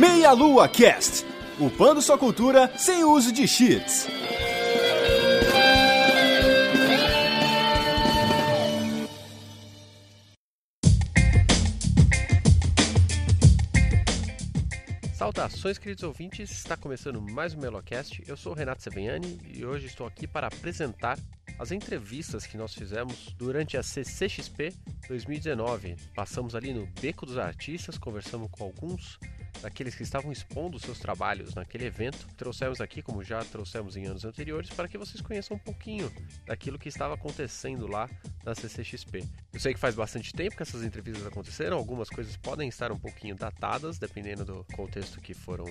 Meia Lua Cast, upando sua cultura sem uso de cheats. Saudações, queridos ouvintes! Está começando mais um Melocast. Eu sou o Renato Seveniani e hoje estou aqui para apresentar as entrevistas que nós fizemos durante a CCXP 2019. Passamos ali no Beco dos Artistas, conversamos com alguns daqueles que estavam expondo seus trabalhos naquele evento. Trouxemos aqui, como já trouxemos em anos anteriores, para que vocês conheçam um pouquinho daquilo que estava acontecendo lá na CCXP. Eu sei que faz bastante tempo que essas entrevistas aconteceram, algumas coisas podem estar um pouquinho datadas, dependendo do contexto que foram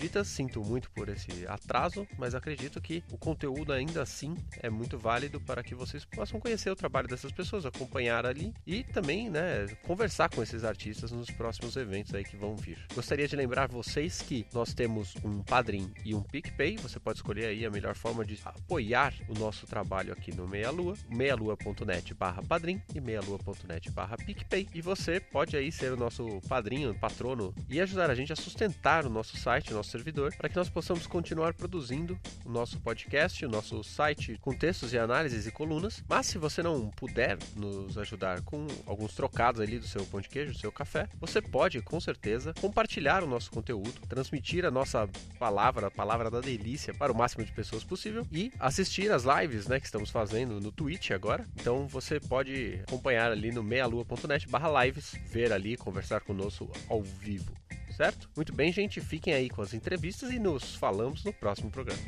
ditas. Sinto muito por esse atraso, mas acredito que o conteúdo ainda assim é muito válido para que vocês possam conhecer o trabalho dessas pessoas, acompanhar ali e também, né, conversar com esses artistas nos próximos eventos aí que vão vir. Gostaria de lembrar vocês que nós temos um Padrim e um PicPay. Você pode escolher aí a melhor forma de apoiar o nosso trabalho aqui no Meia Lua, meialua.net barra padrim e meialua.net barra PicPay. E você pode aí ser o nosso padrinho, patrono e ajudar a gente a sustentar o nosso site, o nosso servidor, para que nós possamos continuar produzindo o nosso podcast, o nosso site com textos e análises e colunas. Mas se você não puder nos ajudar com alguns trocados ali do seu pão de queijo, do seu café, você pode com certeza compartilhar o nosso conteúdo, transmitir a nossa palavra, a palavra da delícia para o máximo de pessoas possível e assistir as lives, né, que estamos fazendo no Twitch agora. Então você pode acompanhar ali no meialua.net/lives, ver ali, conversar conosco ao vivo certo? Muito bem, gente, fiquem aí com as entrevistas e nos falamos no próximo programa.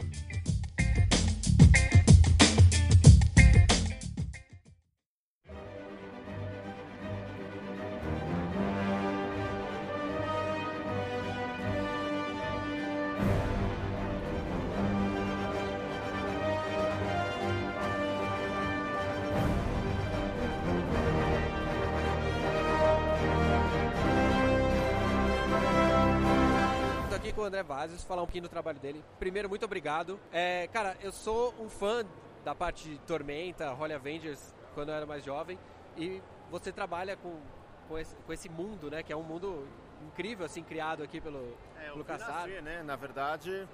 Com o André Vazes, falar um pouquinho do trabalho dele. Primeiro, muito obrigado. É, cara, eu sou um fã da parte de Tormenta, Holy Avengers, quando eu era mais jovem, e você trabalha com, com, esse, com esse mundo, né, que é um mundo incrível, assim, criado aqui pelo, é, pelo Caçado. né, na verdade,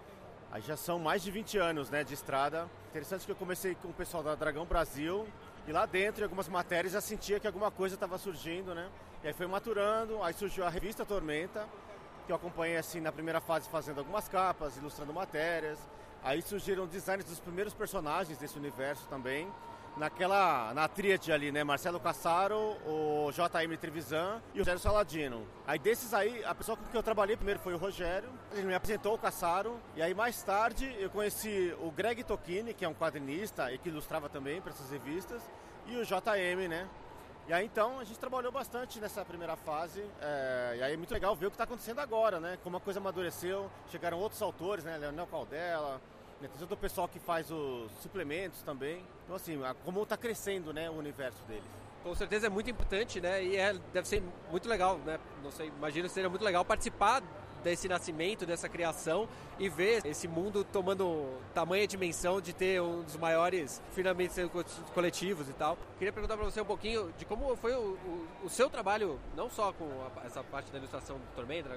aí já são mais de 20 anos, né, de estrada. Interessante que eu comecei com o pessoal da Dragão Brasil, e lá dentro, em algumas matérias, já sentia que alguma coisa estava surgindo, né, e aí foi maturando, aí surgiu a revista Tormenta, que eu acompanhei assim na primeira fase fazendo algumas capas, ilustrando matérias. Aí surgiram designs dos primeiros personagens desse universo também. Naquela, na tríade ali, né? Marcelo Cassaro, o JM Trevisan e o Rogério Saladino. Aí desses aí, a pessoa com quem eu trabalhei primeiro foi o Rogério. Ele me apresentou o Cassaro. E aí mais tarde eu conheci o Greg Tocchini, que é um quadrinista e que ilustrava também para essas revistas. E o JM, né? E aí então a gente trabalhou bastante nessa primeira fase. É, e aí é muito legal ver o que está acontecendo agora, né? Como a coisa amadureceu, chegaram outros autores, né? Leonel Caldela, né? todo o pessoal que faz os suplementos também. Então assim, como está crescendo né, o universo deles. Com certeza é muito importante, né? E é, deve ser muito legal, né? Não sei, imagino que seja muito legal participar desse nascimento, dessa criação e ver esse mundo tomando tamanha dimensão de ter um dos maiores financiamentos coletivos e tal. Queria perguntar para você um pouquinho de como foi o, o, o seu trabalho, não só com a, essa parte da ilustração do Tormenta,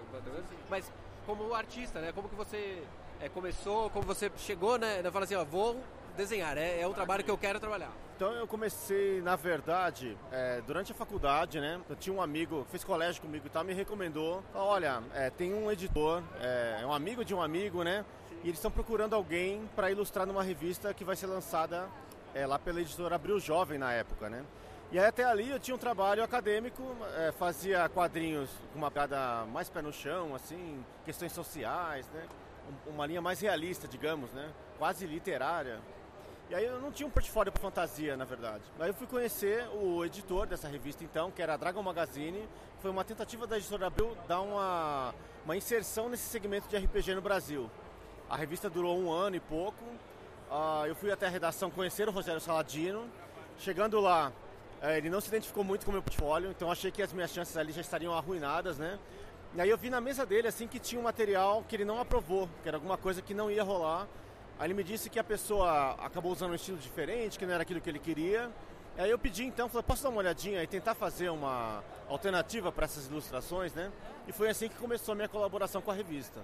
mas como artista, né? Como que você é, começou, como você chegou, né? Fala assim, ó, vou desenhar, é, é um trabalho que eu quero trabalhar. Então eu comecei, na verdade, é, durante a faculdade, né? Eu tinha um amigo fez colégio comigo e tal, me recomendou. Falou, Olha, é, tem um editor, é, é, um amigo de um amigo, né? E eles estão procurando alguém para ilustrar numa revista que vai ser lançada é, lá pela editora Abril Jovem na época, né? E aí até ali eu tinha um trabalho acadêmico, é, fazia quadrinhos com uma pegada mais pé no chão, assim, questões sociais, né? Uma linha mais realista, digamos, né? Quase literária. E aí eu não tinha um portfólio para fantasia, na verdade. Aí eu fui conhecer o editor dessa revista então, que era a Dragon Magazine. Foi uma tentativa da editora Abril dar uma, uma inserção nesse segmento de RPG no Brasil. A revista durou um ano e pouco. Uh, eu fui até a redação conhecer o Rogério Saladino. Chegando lá, uh, ele não se identificou muito com o meu portfólio, então achei que as minhas chances ali já estariam arruinadas, né? E aí eu vi na mesa dele assim que tinha um material que ele não aprovou, que era alguma coisa que não ia rolar. Aí ele me disse que a pessoa acabou usando um estilo diferente, que não era aquilo que ele queria. Aí eu pedi então, falei, posso dar uma olhadinha e tentar fazer uma alternativa para essas ilustrações, né? E foi assim que começou a minha colaboração com a revista.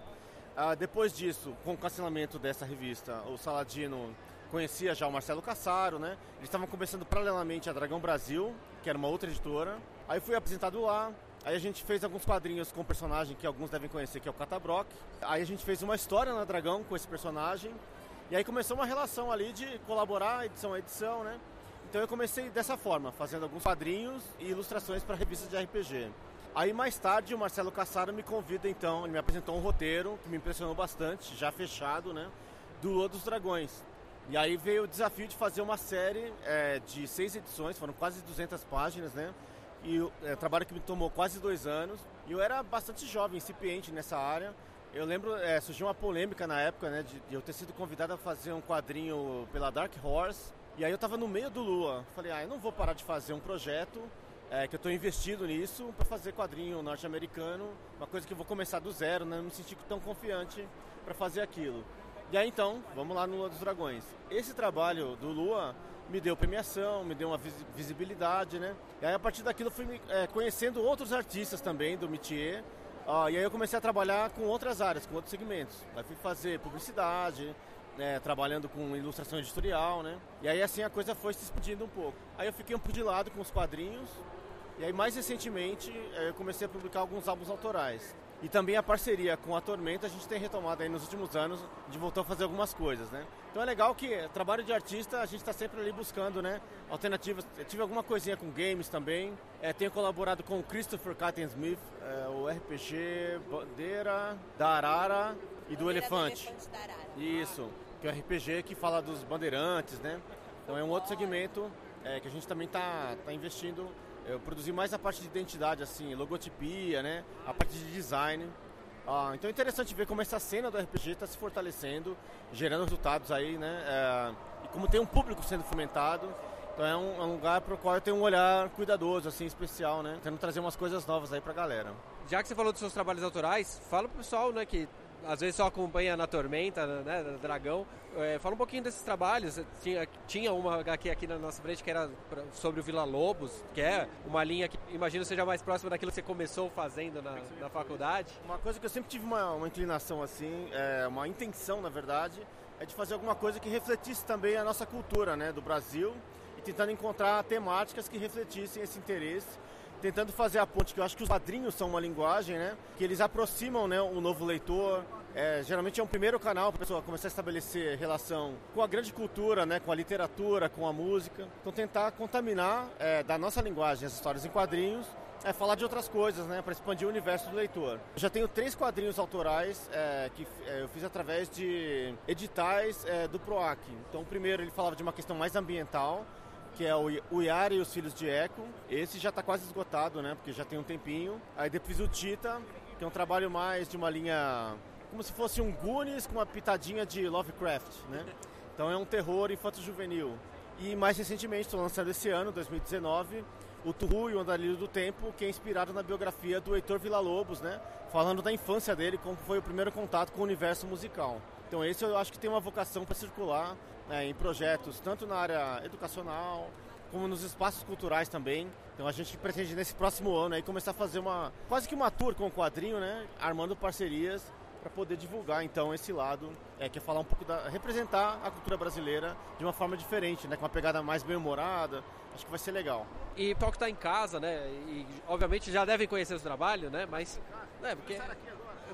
Ah, depois disso, com o cancelamento dessa revista, o Saladino conhecia já o Marcelo Cassaro, né? Eles estavam começando paralelamente a Dragão Brasil, que era uma outra editora. Aí fui apresentado lá, Aí a gente fez alguns quadrinhos com o personagem que alguns devem conhecer, que é o Catabrock. Aí a gente fez uma história na Dragão com esse personagem. E aí começou uma relação ali de colaborar edição a edição, né? Então eu comecei dessa forma, fazendo alguns quadrinhos e ilustrações para revistas de RPG. Aí mais tarde o Marcelo Cassaro me convida então, ele me apresentou um roteiro que me impressionou bastante, já fechado, né? Do Lua dos Dragões. E aí veio o desafio de fazer uma série é, de seis edições, foram quase 200 páginas, né? E é, trabalho que me tomou quase dois anos. E eu era bastante jovem, incipiente nessa área. Eu lembro, é, surgiu uma polêmica na época, né, de, de, eu ter sido convidado a fazer um quadrinho pela Dark Horse. E aí eu tava no meio do Lua. Falei, ah, eu não vou parar de fazer um projeto é, que eu estou investido nisso para fazer quadrinho norte-americano, uma coisa que eu vou começar do zero, né? Não me senti tão confiante para fazer aquilo. E aí então, vamos lá no Lua dos Dragões. Esse trabalho do Lua me deu premiação, me deu uma visibilidade, né? E aí a partir daquilo eu fui é, conhecendo outros artistas também do métier. Ah, e aí eu comecei a trabalhar com outras áreas, com outros segmentos. Aí fui fazer publicidade, né, trabalhando com ilustração editorial, né? E aí assim a coisa foi se expandindo um pouco. Aí eu fiquei um pouco de lado com os quadrinhos. E aí mais recentemente é, eu comecei a publicar alguns álbuns autorais. E também a parceria com a Tormenta a gente tem retomado aí nos últimos anos, de voltar a fazer algumas coisas, né? Então é legal que trabalho de artista a gente está sempre ali buscando, né? Alternativas. Eu tive alguma coisinha com games também. É, tenho colaborado com o Christopher Catten Smith, é, o RPG Bandeira da Arara e do Bandeira Elefante. Do elefante da Arara. Isso, que é um RPG que fala dos bandeirantes, né? Então é um outro segmento é, que a gente também está tá investindo eu produzi mais a parte de identidade, assim, logotipia, né? A parte de design. Ah, então é interessante ver como essa cena do RPG está se fortalecendo, gerando resultados aí, né? É, e como tem um público sendo fomentado. Então é um, é um lugar para o qual eu tenho um olhar cuidadoso, assim, especial, né? Tentando trazer umas coisas novas aí para a galera. Já que você falou dos seus trabalhos autorais, fala pro pessoal, né, que às vezes só acompanha na Tormenta, né, na Dragão. É, fala um pouquinho desses trabalhos. Tinha, tinha uma HQ aqui na nossa frente que era sobre o Vila Lobos, que é uma linha que imagino seja mais próxima daquilo que você começou fazendo na, na faculdade. Uma coisa que eu sempre tive uma, uma inclinação assim, é, uma intenção na verdade, é de fazer alguma coisa que refletisse também a nossa cultura né, do Brasil e tentando encontrar temáticas que refletissem esse interesse tentando fazer a ponte, que eu acho que os quadrinhos são uma linguagem, né? Que eles aproximam né, o novo leitor. É, geralmente é um primeiro canal para a pessoa começar a estabelecer relação com a grande cultura, né, com a literatura, com a música. Então tentar contaminar é, da nossa linguagem as histórias em quadrinhos é falar de outras coisas, né, para expandir o universo do leitor. Eu já tenho três quadrinhos autorais é, que é, eu fiz através de editais é, do PROAC. Então, o primeiro ele falava de uma questão mais ambiental, que é o Yara e os Filhos de Eco. Esse já está quase esgotado, né? Porque já tem um tempinho. Aí depois o Tita, que é um trabalho mais de uma linha como se fosse um Goonies com uma pitadinha de Lovecraft, né? Então é um terror infanto-juvenil. E mais recentemente, estou lançando esse ano, 2019, o Turu e o Andalho do Tempo, que é inspirado na biografia do Heitor Villa-Lobos, né? Falando da infância dele, como foi o primeiro contato com o universo musical. Então esse eu acho que tem uma vocação para circular né, em projetos tanto na área educacional como nos espaços culturais também. Então a gente pretende nesse próximo ano aí começar a fazer uma quase que uma tour com o quadrinho, né, armando parcerias para poder divulgar então esse lado, é, que é falar um pouco da representar a cultura brasileira de uma forma diferente, né, com uma pegada mais bem-humorada. Acho que vai ser legal. E o que está em casa, né? E obviamente já devem conhecer o trabalho, né? Mas né, porque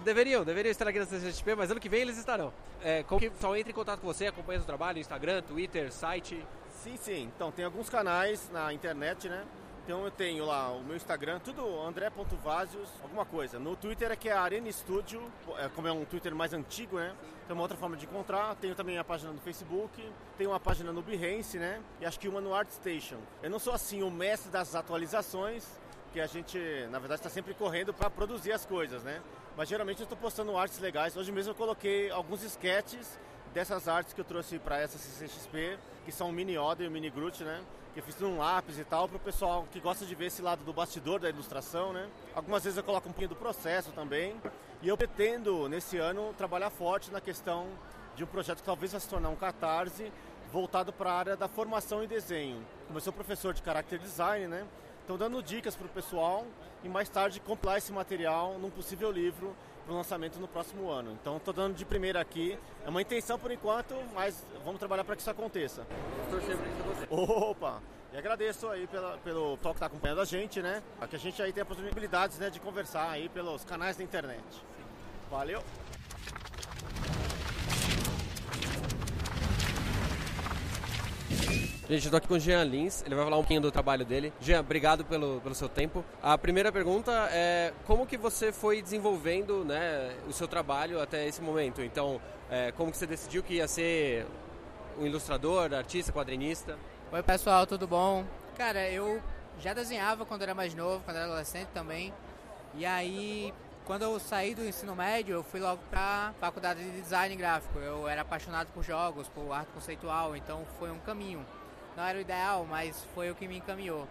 Deveriam, deveriam estar aqui na CCXP, mas ano que vem eles estarão. É, como que só entre em contato com você, acompanha o trabalho, Instagram, Twitter, site? Sim, sim. Então, tem alguns canais na internet, né? Então eu tenho lá o meu Instagram, tudo andré.vasios, alguma coisa. No Twitter é que é Arena Studio, é, como é um Twitter mais antigo, né? Tem uma outra forma de encontrar. Tenho também a página no Facebook, tenho uma página no Behance, né? E acho que uma no ArtStation. Eu não sou assim o mestre das atualizações, que a gente, na verdade, está sempre correndo para produzir as coisas, né? Mas geralmente eu estou postando artes legais. Hoje mesmo eu coloquei alguns sketches dessas artes que eu trouxe para essa CCXP, que são o Mini Oda e o Mini Groot, né? Que eu fiz num lápis e tal, para o pessoal que gosta de ver esse lado do bastidor da ilustração, né? Algumas vezes eu coloco um pouquinho do processo também. E eu pretendo, nesse ano, trabalhar forte na questão de um projeto que talvez vai se tornar um catarse voltado para a área da formação e desenho. como eu sou professor de character design, né? Estão dando dicas para o pessoal e mais tarde compilar esse material num possível livro para o lançamento no próximo ano. Então estou dando de primeira aqui. É uma intenção por enquanto, mas vamos trabalhar para que isso aconteça. Opa! E agradeço aí pela, pelo pessoal que está acompanhando a gente, né? Que a gente aí tem a possibilidade né, de conversar aí pelos canais da internet. Valeu! Gente, eu tô aqui com o Jean Lins, ele vai falar um pouquinho do trabalho dele. Jean, obrigado pelo, pelo seu tempo. A primeira pergunta é como que você foi desenvolvendo né, o seu trabalho até esse momento? Então, é, como que você decidiu que ia ser um ilustrador, artista, quadrinista? Oi pessoal, tudo bom? Cara, eu já desenhava quando era mais novo, quando era adolescente também. E aí, quando eu saí do ensino médio, eu fui logo para faculdade de design gráfico. Eu era apaixonado por jogos, por arte conceitual, então foi um caminho não era o ideal, mas foi o que me encaminhou,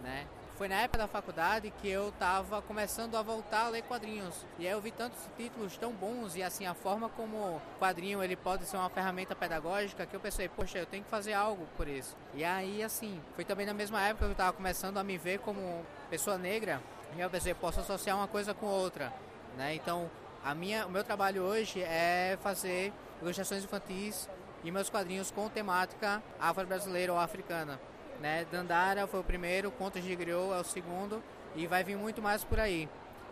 né? Foi na época da faculdade que eu estava começando a voltar a ler quadrinhos. E aí eu vi tantos títulos tão bons e assim a forma como quadrinho ele pode ser uma ferramenta pedagógica que eu pensei, poxa, eu tenho que fazer algo por isso. E aí assim, foi também na mesma época que eu estava começando a me ver como pessoa negra. E eu pensei, posso associar uma coisa com outra, né? Então, a minha, o meu trabalho hoje é fazer ilustrações infantis e meus quadrinhos com temática afro-brasileira ou africana. Né? Dandara foi o primeiro, Contos de Griot é o segundo e vai vir muito mais por aí,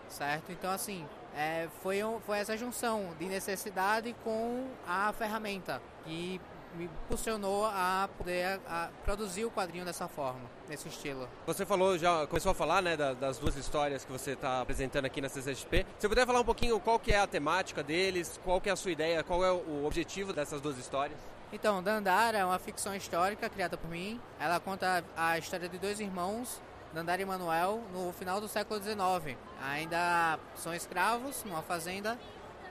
certo? Então assim, é, foi, foi essa junção de necessidade com a ferramenta e me impulsionou a poder a, produzir o quadrinho dessa forma, nesse estilo. Você falou, já começou a falar, né, das, das duas histórias que você está apresentando aqui na CCXP. Se puder falar um pouquinho qual que é a temática deles, qual que é a sua ideia, qual é o objetivo dessas duas histórias? Então, Dandara é uma ficção histórica criada por mim. Ela conta a história de dois irmãos, Dandara e Manuel, no final do século XIX. Ainda são escravos numa fazenda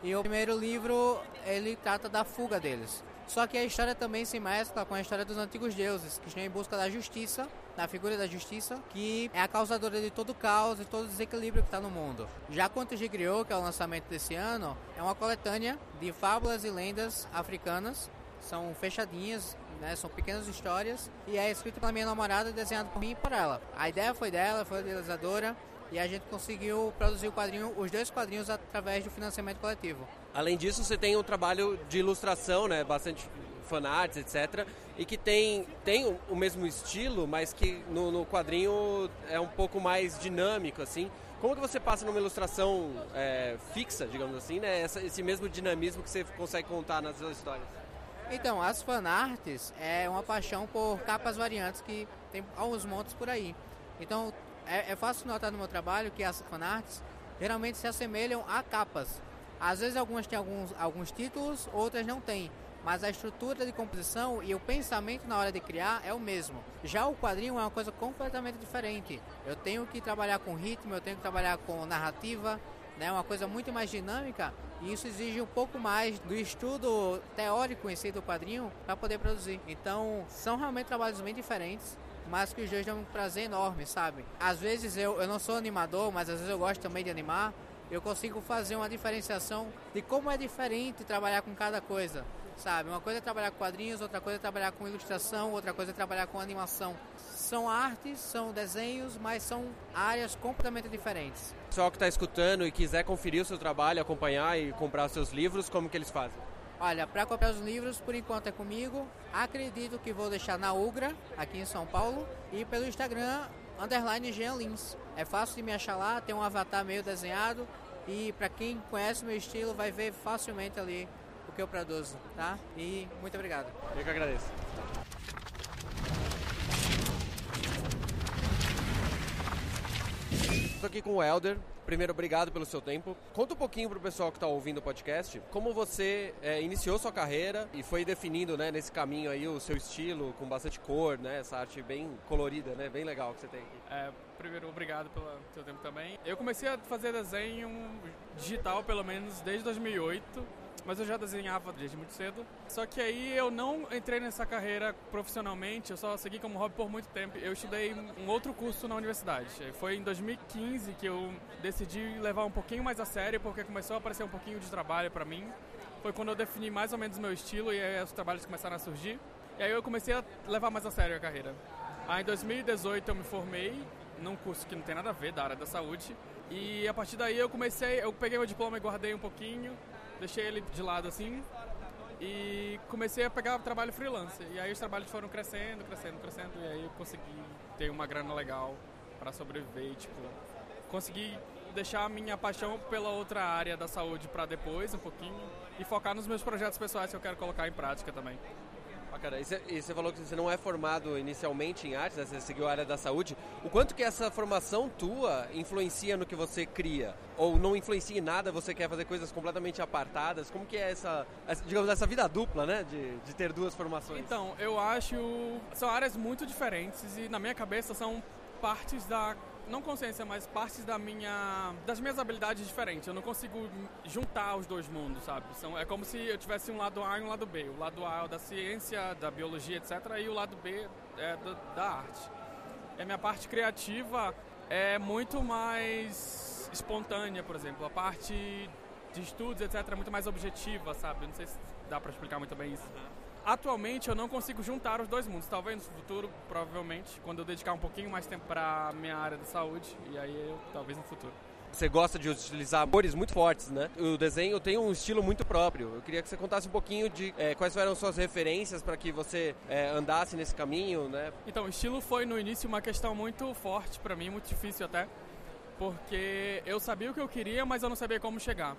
e o primeiro livro ele trata da fuga deles. Só que a história também se mescla com a história dos antigos deuses, que estão em busca da justiça, da figura da justiça, que é a causadora de todo o caos e todo o desequilíbrio que está no mundo. Já Contos de Griot, que é o lançamento desse ano, é uma coletânea de fábulas e lendas africanas. São fechadinhas, né? São pequenas histórias e é escrito pela minha namorada e desenhado por mim e por ela. A ideia foi dela, foi a idealizadora e a gente conseguiu produzir o quadrinho, os dois quadrinhos através do financiamento coletivo. Além disso, você tem um trabalho de ilustração, né, bastante fanarts, etc, e que tem, tem o mesmo estilo, mas que no, no quadrinho é um pouco mais dinâmico, assim. Como que você passa numa ilustração é, fixa, digamos assim, né, essa, esse mesmo dinamismo que você consegue contar nas suas histórias? Então, as fanarts é uma paixão por capas variantes que tem alguns montes por aí. Então, é, é fácil notar no meu trabalho que as fanarts geralmente se assemelham a capas. Às vezes algumas têm alguns, alguns títulos, outras não têm. Mas a estrutura de composição e o pensamento na hora de criar é o mesmo. Já o quadrinho é uma coisa completamente diferente. Eu tenho que trabalhar com ritmo, eu tenho que trabalhar com narrativa, né, uma coisa muito mais dinâmica e isso exige um pouco mais do estudo teórico em si do quadrinho para poder produzir. Então, são realmente trabalhos bem diferentes mas que os dois dão um prazer enorme, sabe? Às vezes eu, eu não sou animador, mas às vezes eu gosto também de animar. Eu consigo fazer uma diferenciação de como é diferente trabalhar com cada coisa, sabe? Uma coisa é trabalhar com quadrinhos, outra coisa é trabalhar com ilustração, outra coisa é trabalhar com animação. São artes, são desenhos, mas são áreas completamente diferentes. O pessoal que está escutando e quiser conferir o seu trabalho, acompanhar e comprar seus livros, como que eles fazem? Olha, para comprar os livros, por enquanto é comigo. Acredito que vou deixar na Ugra, aqui em São Paulo, e pelo Instagram, underline Jean Lins. É fácil de me achar lá, tem um avatar meio desenhado, e para quem conhece meu estilo, vai ver facilmente ali o que eu produzo, tá? E muito obrigado. Eu que agradeço. Estou aqui com o Elder, Primeiro, obrigado pelo seu tempo. Conta um pouquinho para o pessoal que está ouvindo o podcast, como você é, iniciou sua carreira e foi definindo, né, nesse caminho aí o seu estilo com bastante cor, né, essa arte bem colorida, né, bem legal que você tem aqui. É, primeiro, obrigado pelo seu tempo também. Eu comecei a fazer desenho digital, pelo menos, desde 2008 mas eu já desenhava desde muito cedo. Só que aí eu não entrei nessa carreira profissionalmente, eu só segui como hobby por muito tempo. Eu estudei um outro curso na universidade. Foi em 2015 que eu decidi levar um pouquinho mais a sério, porque começou a aparecer um pouquinho de trabalho para mim. Foi quando eu defini mais ou menos o meu estilo e aí os trabalhos começaram a surgir. E aí eu comecei a levar mais a sério a carreira. Aí em 2018 eu me formei num curso que não tem nada a ver da área da saúde. E a partir daí eu comecei, eu peguei meu diploma e guardei um pouquinho, deixei ele de lado assim e comecei a pegar trabalho freelance. E aí os trabalhos foram crescendo, crescendo, crescendo e aí eu consegui ter uma grana legal para sobreviver, e, tipo, consegui deixar a minha paixão pela outra área da saúde para depois um pouquinho e focar nos meus projetos pessoais que eu quero colocar em prática também. Bacana. E você falou que você não é formado inicialmente em artes, né? você seguiu a área da saúde. O quanto que essa formação tua influencia no que você cria? Ou não influencia em nada, você quer fazer coisas completamente apartadas? Como que é essa, essa digamos, essa vida dupla, né? De, de ter duas formações? Então, eu acho... São áreas muito diferentes e na minha cabeça são partes da não consciência, mas partes da minha, das minhas habilidades diferentes. Eu não consigo juntar os dois mundos, sabe? São, é como se eu tivesse um lado A e um lado B. O lado A é da ciência, da biologia, etc. E o lado B é da, da arte. E a minha parte criativa é muito mais espontânea, por exemplo. A parte de estudos, etc. é muito mais objetiva, sabe? Não sei se dá para explicar muito bem isso atualmente eu não consigo juntar os dois mundos. Talvez no futuro, provavelmente, quando eu dedicar um pouquinho mais tempo para minha área de saúde, e aí eu, talvez no futuro. Você gosta de utilizar cores muito fortes, né? O desenho tem um estilo muito próprio. Eu queria que você contasse um pouquinho de é, quais foram suas referências para que você é, andasse nesse caminho, né? Então, o estilo foi no início uma questão muito forte para mim, muito difícil até, porque eu sabia o que eu queria, mas eu não sabia como chegar.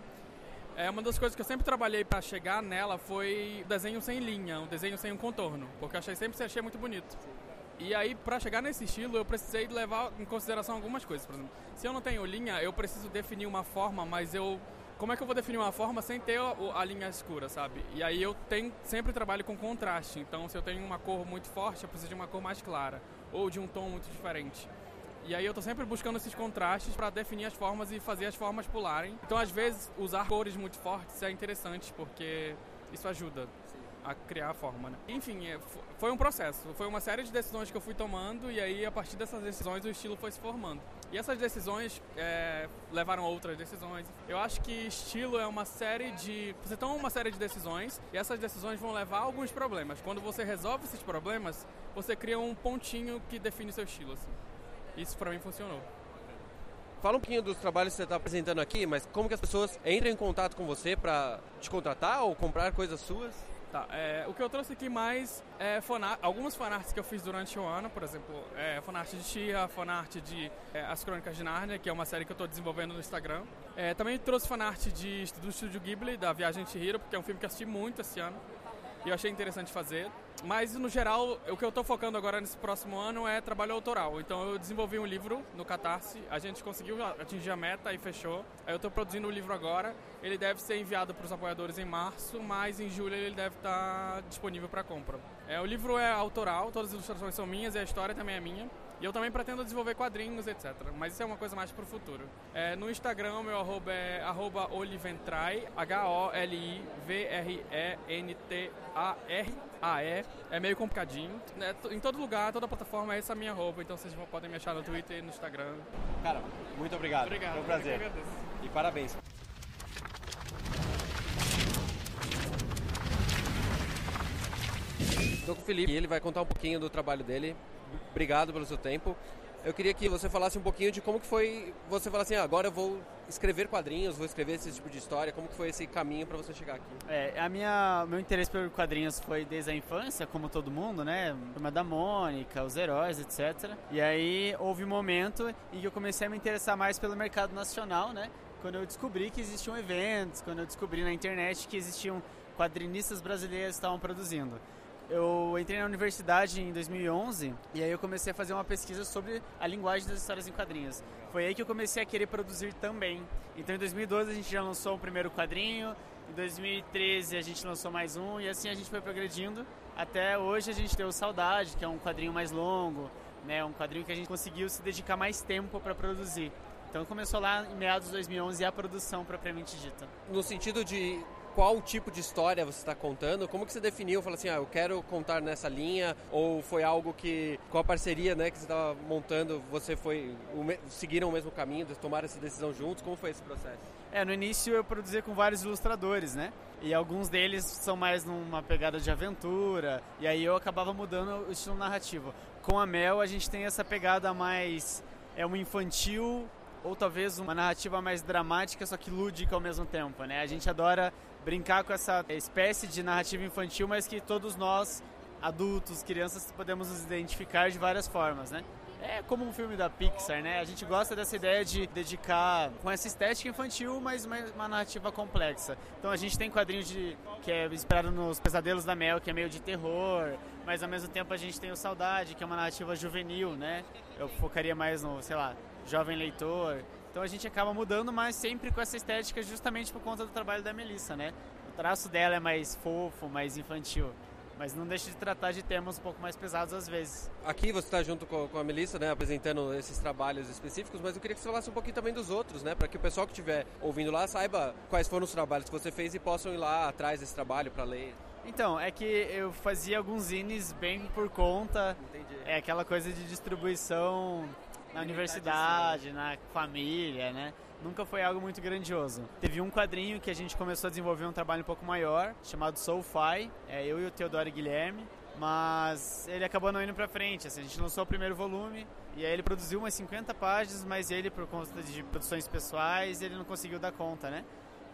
É uma das coisas que eu sempre trabalhei para chegar nela foi desenho sem linha, um desenho sem um contorno, porque eu achei sempre achei muito bonito. E aí, para chegar nesse estilo, eu precisei levar em consideração algumas coisas. Por exemplo, se eu não tenho linha, eu preciso definir uma forma, mas eu como é que eu vou definir uma forma sem ter a, a, linha escura, sabe? E aí eu tenho, sempre trabalho com contraste. Então, se eu tenho uma cor muito forte, eu preciso de uma cor mais clara ou de um tom muito diferente. E aí eu tô sempre buscando esses contrastes para definir as formas e fazer as formas pularem. Então, às vezes, usar cores muito fortes é interessante porque isso ajuda a criar a forma, né? Enfim, é, foi um processo, foi uma série de decisões que eu fui tomando e aí a partir dessas decisões o estilo foi se formando. E essas decisões é, levaram a outras decisões. Eu acho que estilo é uma série de... Você toma uma série de decisões e essas decisões vão levar a alguns problemas. Quando você resolve esses problemas, você cria um pontinho que define seu estilo, assim. Isso para mim funcionou. Fala um pouquinho dos trabalhos que você está apresentando aqui, mas como que as pessoas entram em contato com você para te contratar ou comprar coisas suas? Tá, é, o que eu trouxe aqui mais é fanart, algumas fanarts que eu fiz durante o ano, por exemplo, é, fanart de Tia, fanart de é, As Crônicas de Nárnia, que é uma série que eu estou desenvolvendo no Instagram. É, também trouxe fanart de, do Estúdio Ghibli, da Viagem de Hiro, porque é um filme que eu assisti muito esse ano e eu achei interessante fazer. Mas, no geral, o que eu estou focando agora nesse próximo ano é trabalho autoral. Então, eu desenvolvi um livro no Catarse, a gente conseguiu atingir a meta e fechou. Aí, eu estou produzindo o livro agora. Ele deve ser enviado para os apoiadores em março, mas em julho ele deve estar tá disponível para compra. É, o livro é autoral, todas as ilustrações são minhas e a história também é minha. E eu também pretendo desenvolver quadrinhos, etc. Mas isso é uma coisa mais para o futuro. É, no Instagram, meu arroba é arroba oliventrai, H-O-L-I-V-R-E-N-T-A-R-A-E. É meio complicadinho. É, em todo lugar, toda plataforma, é essa minha roupa. Então vocês podem me achar no Twitter e no Instagram. Cara, muito obrigado. Obrigado. Foi um prazer. E parabéns. Estou com o Felipe e ele vai contar um pouquinho do trabalho dele obrigado pelo seu tempo. Eu queria que você falasse um pouquinho de como que foi você falar assim, ah, agora eu vou escrever quadrinhos, vou escrever esse tipo de história, como que foi esse caminho para você chegar aqui? É, a minha, meu interesse por quadrinhos foi desde a infância, como todo mundo, né? Turma da Mônica, os heróis, etc. E aí houve um momento em que eu comecei a me interessar mais pelo mercado nacional, né? Quando eu descobri que existiam eventos, quando eu descobri na internet que existiam quadrinistas brasileiros que estavam produzindo eu entrei na universidade em 2011 e aí eu comecei a fazer uma pesquisa sobre a linguagem das histórias em quadrinhos. Foi aí que eu comecei a querer produzir também. Então em 2012 a gente já lançou o primeiro quadrinho, em 2013 a gente lançou mais um e assim a gente foi progredindo até hoje a gente o Saudade, que é um quadrinho mais longo, né, um quadrinho que a gente conseguiu se dedicar mais tempo para produzir. Então começou lá em meados de 2011 a produção propriamente dita. No sentido de qual tipo de história você está contando? Como que você definiu? Falou assim, ah, eu quero contar nessa linha? Ou foi algo que, com a parceria né, que você estava montando, você foi, seguiram o mesmo caminho, tomaram essa decisão juntos? Como foi esse processo? É, no início eu produzia com vários ilustradores, né? E alguns deles são mais numa pegada de aventura, e aí eu acabava mudando o estilo narrativo. com a Mel a gente tem essa pegada mais é um infantil ou talvez uma narrativa mais dramática, só que lúdica ao mesmo tempo, né? A gente adora brincar com essa espécie de narrativa infantil, mas que todos nós, adultos, crianças, podemos nos identificar de várias formas, né? É como um filme da Pixar, né? A gente gosta dessa ideia de dedicar com essa estética infantil, mas uma, narrativa complexa. Então a gente tem quadrinhos de que é inspirado nos Pesadelos da Mel, que é meio de terror, mas ao mesmo tempo a gente tem o Saudade, que é uma narrativa juvenil, né? Eu focaria mais no, sei lá, jovem leitor. Então a gente acaba mudando, mas sempre com essa estética justamente por conta do trabalho da Melissa, né? O traço dela é mais fofo, mais infantil. Mas não deixa de tratar de temas um pouco mais pesados às vezes. Aqui você está junto com, a Melissa, né, apresentando esses trabalhos específicos, mas eu queria que você falasse um pouquinho também dos outros, né, para que o pessoal que estiver ouvindo lá saiba quais foram os trabalhos que você fez e possam ir lá atrás desse trabalho para ler. Então, é que eu fazia alguns zines bem por conta. Entendi. É aquela coisa de distribuição na universidade, na família, né? Nunca foi algo muito grandioso. Teve um quadrinho que a gente começou a desenvolver um trabalho um pouco maior, chamado Soulfy, é eu e o Teodoro Guilherme, mas ele acabou não indo pra frente. Assim, a gente lançou o primeiro volume e aí ele produziu umas 50 páginas, mas ele, por conta de produções pessoais, ele não conseguiu dar conta, né?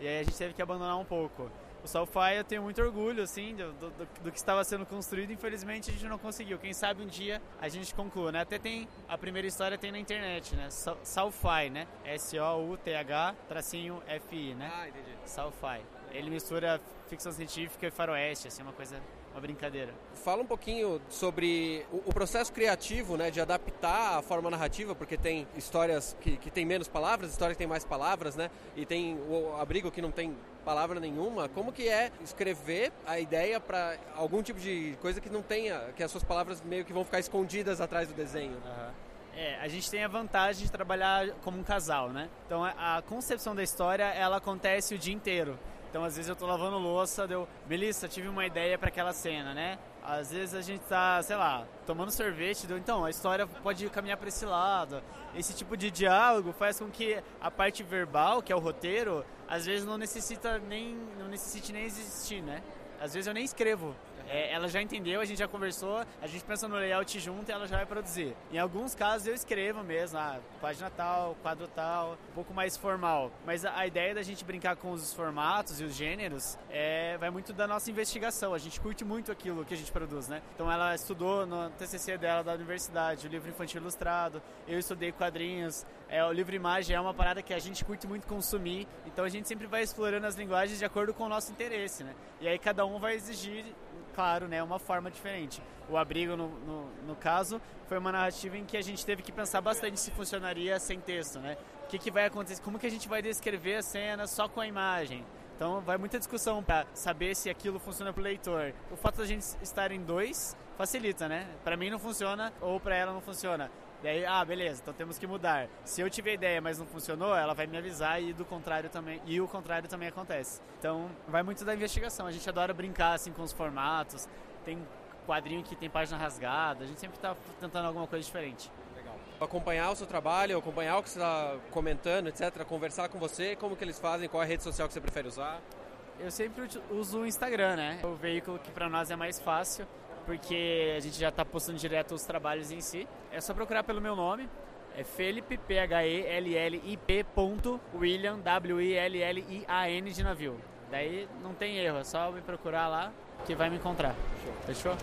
E aí a gente teve que abandonar um pouco o Soulfly eu tenho muito orgulho, assim, do, do, do, que estava sendo construído. Infelizmente a gente não conseguiu. Quem sabe um dia a gente conclua, né? Até tem, a primeira história tem na internet, né? Soulfly, né? S-O-U-T-H, tracinho F-I, né? Ah, entendi. Soulfly. Ele mistura ficção científica e faroeste, assim, uma coisa brincadeira. Fala um pouquinho sobre o, o, processo criativo, né, de adaptar a forma narrativa, porque tem histórias que, que tem menos palavras, histórias que tem mais palavras, né, e tem o abrigo que não tem palavra nenhuma. Como que é escrever a ideia para algum tipo de coisa que não tenha, que as suas palavras meio que vão ficar escondidas atrás do desenho? Uhum. É, a gente tem a vantagem de trabalhar como um casal, né? Então a, a concepção da história ela acontece o dia inteiro. Então, às vezes eu tô lavando louça, deu, Melissa, tive uma ideia para aquela cena, né? Às vezes a gente tá, sei lá, tomando sorvete, deu, então a história pode caminhar para esse lado. Esse tipo de diálogo faz com que a parte verbal, que é o roteiro, às vezes não necessita nem não necessite nem existir, né? Às vezes eu nem escrevo. É, ela já entendeu, a gente já conversou, a gente pensa no layout junto e ela já vai produzir. Em alguns casos eu escrevo mesmo, ah, página tal, quadro tal, um pouco mais formal. Mas a, a ideia da gente brincar com os formatos e os gêneros é, vai muito da nossa investigação. A gente curte muito aquilo que a gente produz, né? Então ela estudou no TCC dela da universidade, o livro infantil ilustrado, eu estudei quadrinhos, é, o livro imagem é uma parada que a gente curte muito consumir, então a gente sempre vai explorando as linguagens de acordo com o nosso interesse, né? E aí cada um vai exigir claro, né, uma forma diferente. O abrigo, no, no, no, caso, foi uma narrativa em que a gente teve que pensar bastante se funcionaria sem texto, né? O que, que vai acontecer? Como que a gente vai descrever a cena só com a imagem? Então vai muita discussão para saber se aquilo funciona para o leitor. O fato da gente estar em dois facilita, né? Para mim não funciona ou para ela não funciona. Daí, ah, beleza, então temos que mudar. Se eu tiver ideia, mas não funcionou, ela vai me avisar e do contrário também, e o contrário também acontece. Então, vai muito da investigação. A gente adora brincar assim com os formatos. Tem quadrinho que tem página rasgada, a gente sempre está tentando alguma coisa diferente. Legal. Acompanhar o seu trabalho, acompanhar o que você está comentando, etc, conversar com você, como que eles fazem, qual é a rede social que você prefere usar? Eu sempre uso o Instagram, né? O veículo que para nós é mais fácil porque a gente já está postando direto os trabalhos em si. É só procurar pelo meu nome, é Felipe, P-H-E-L-L-I-P, ponto, William, W-I-L-L-I-A-N de navio. Daí não tem erro, é só me procurar lá que vai me encontrar. Fechou?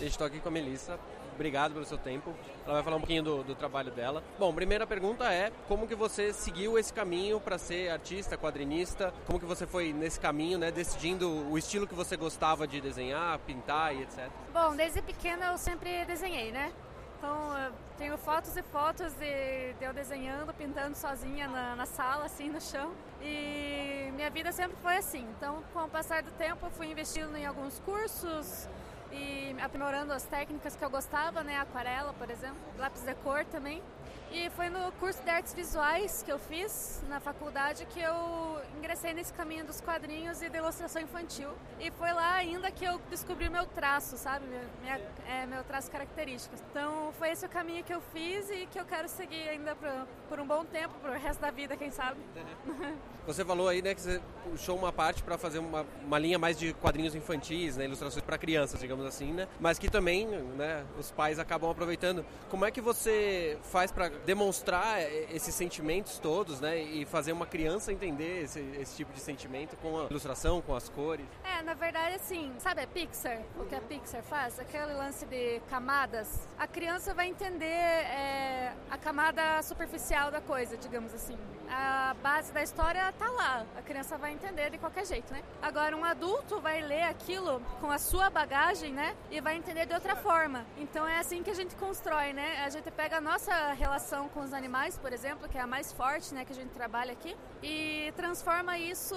Estou aqui com a Melissa obrigado pelo seu tempo. Ela vai falar um pouquinho do, do trabalho dela. Bom, primeira pergunta é como que você seguiu esse caminho para ser artista, quadrinista? Como que você foi nesse caminho, né, decidindo o estilo que você gostava de desenhar, pintar e etc? Bom, desde pequena eu sempre desenhei, né? Então, tenho fotos e fotos de, de eu desenhando, pintando sozinha na, na, sala, assim, no chão. E minha vida sempre foi assim. Então, com o passar do tempo, eu fui investindo em alguns cursos, e aprimorando as técnicas que eu gostava, né? Aquarela, por exemplo, lápis de cor também. E foi no curso de artes visuais que eu fiz na faculdade que eu ingressei nesse caminho dos quadrinhos e da ilustração infantil. E foi lá ainda que eu descobri meu traço, sabe? Minha, é, meu traço característico. Então foi esse o caminho que eu fiz e que eu quero seguir ainda por, por um bom tempo, pro resto da vida, quem sabe. Você falou aí, né, que você puxou uma parte para fazer uma, uma linha mais de quadrinhos infantis, né, ilustrações para crianças, digamos assim, né? Mas que também, né, os pais acabam aproveitando. Como é que você faz para demonstrar esses sentimentos todos, né, e fazer uma criança entender esse, esse tipo de sentimento com a ilustração, com as cores? É, na verdade, assim, sabe a Pixar? O que a Pixar faz? Aquele lance de camadas. A criança vai entender é, a camada superficial da coisa, digamos assim. A base da história tá lá. A criança vai entender de qualquer jeito, né? Agora, um adulto vai ler aquilo com a sua bagagem, né? E vai entender de outra forma. Então é assim que a gente constrói, né? A gente pega a nossa relação com os animais, por exemplo, que é a mais forte, né? Que a gente trabalha aqui, e transforma isso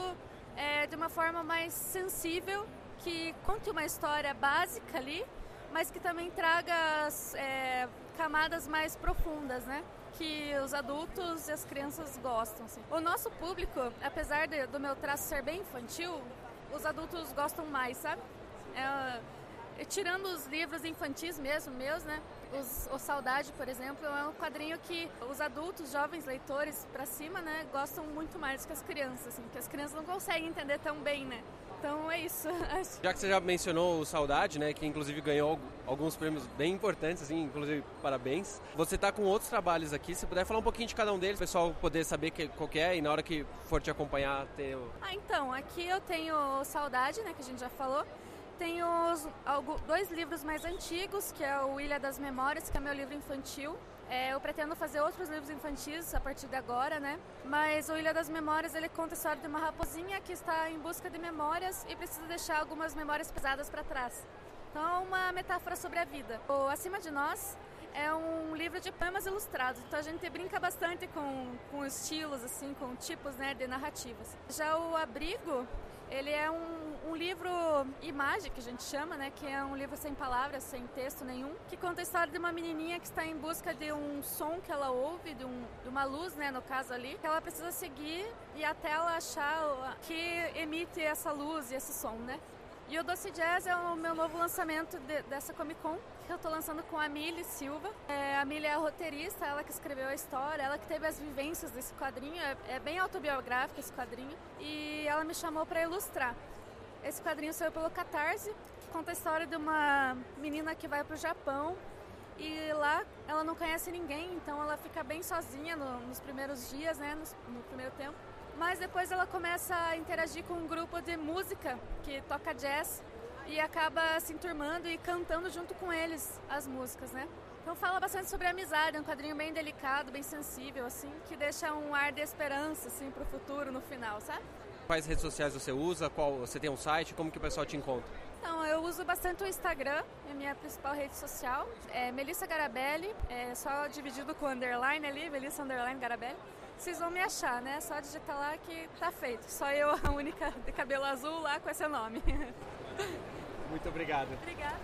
é, de uma forma mais sensível, que conte uma história básica ali, mas que também traga é, camadas mais profundas, né? que os adultos e as crianças gostam. Assim. O nosso público, apesar de, do meu traço ser bem infantil, os adultos gostam mais, sabe? É, tirando os livros infantis mesmo, meus, né? Os, o Saudade, por exemplo, é um quadrinho que os adultos, jovens leitores para cima, né, gostam muito mais que as crianças, assim, que as crianças não conseguem entender tão bem, né? Então é isso. Já que você já mencionou o Saudade, né, que inclusive ganhou alguns prêmios bem importantes, assim, inclusive parabéns. Você está com outros trabalhos aqui, se puder falar um pouquinho de cada um deles, o pessoal poder saber que, qual que é e na hora que for te acompanhar ter. Ah, então, aqui eu tenho Saudade, né, que a gente já falou. Tenho os, dois livros mais antigos, que é o Ilha das Memórias, que é meu livro infantil, é, eu pretendo fazer outros livros infantis a partir de agora, né? Mas o Ilha das Memórias ele conta a história de uma raposinha que está em busca de memórias e precisa deixar algumas memórias pesadas para trás. Então, é uma metáfora sobre a vida. O Acima de Nós é um livro de poemas ilustrados, então a gente brinca bastante com, com estilos, assim, com tipos né, de narrativas. Já o Abrigo ele é um, um, livro imagem, que a gente chama, né? Que é um livro sem palavras, sem texto nenhum, que conta a história de uma menininha que está em busca de um som que ela ouve, de, um, de uma luz, né? No caso ali, que ela precisa seguir e até ela achar que emite essa luz e esse som, né? E o Doce Jazz é o meu novo lançamento de, dessa Comic Con, que eu estou lançando com a Mili Silva. É, a Mili é a roteirista, ela que escreveu a história, ela que teve as vivências desse quadrinho, é, é bem autobiográfico esse quadrinho, e ela me chamou para ilustrar. Esse quadrinho saiu pelo Catarse, que conta a história de uma menina que vai para o Japão. E lá ela não conhece ninguém, então ela fica bem sozinha no, nos primeiros dias, né, no, no primeiro tempo. Mas depois ela começa a interagir com um grupo de música que toca jazz e acaba se enturmando e cantando junto com eles as músicas, né? Então fala bastante sobre amizade, é um quadrinho bem delicado, bem sensível, assim, que deixa um ar de esperança, assim, pro futuro no final, sabe? Quais redes sociais você usa? Qual você tem um site? Como que o pessoal te encontra? Então, eu uso bastante o Instagram, é minha principal rede social. É Melissa Garabelli, é só dividido com underline ali, Melissa underline Garabelli vocês vão me achar, né? Só digitar lá que tá feito. Só eu, a única de cabelo azul lá com esse nome. Muito obrigado. Obrigada.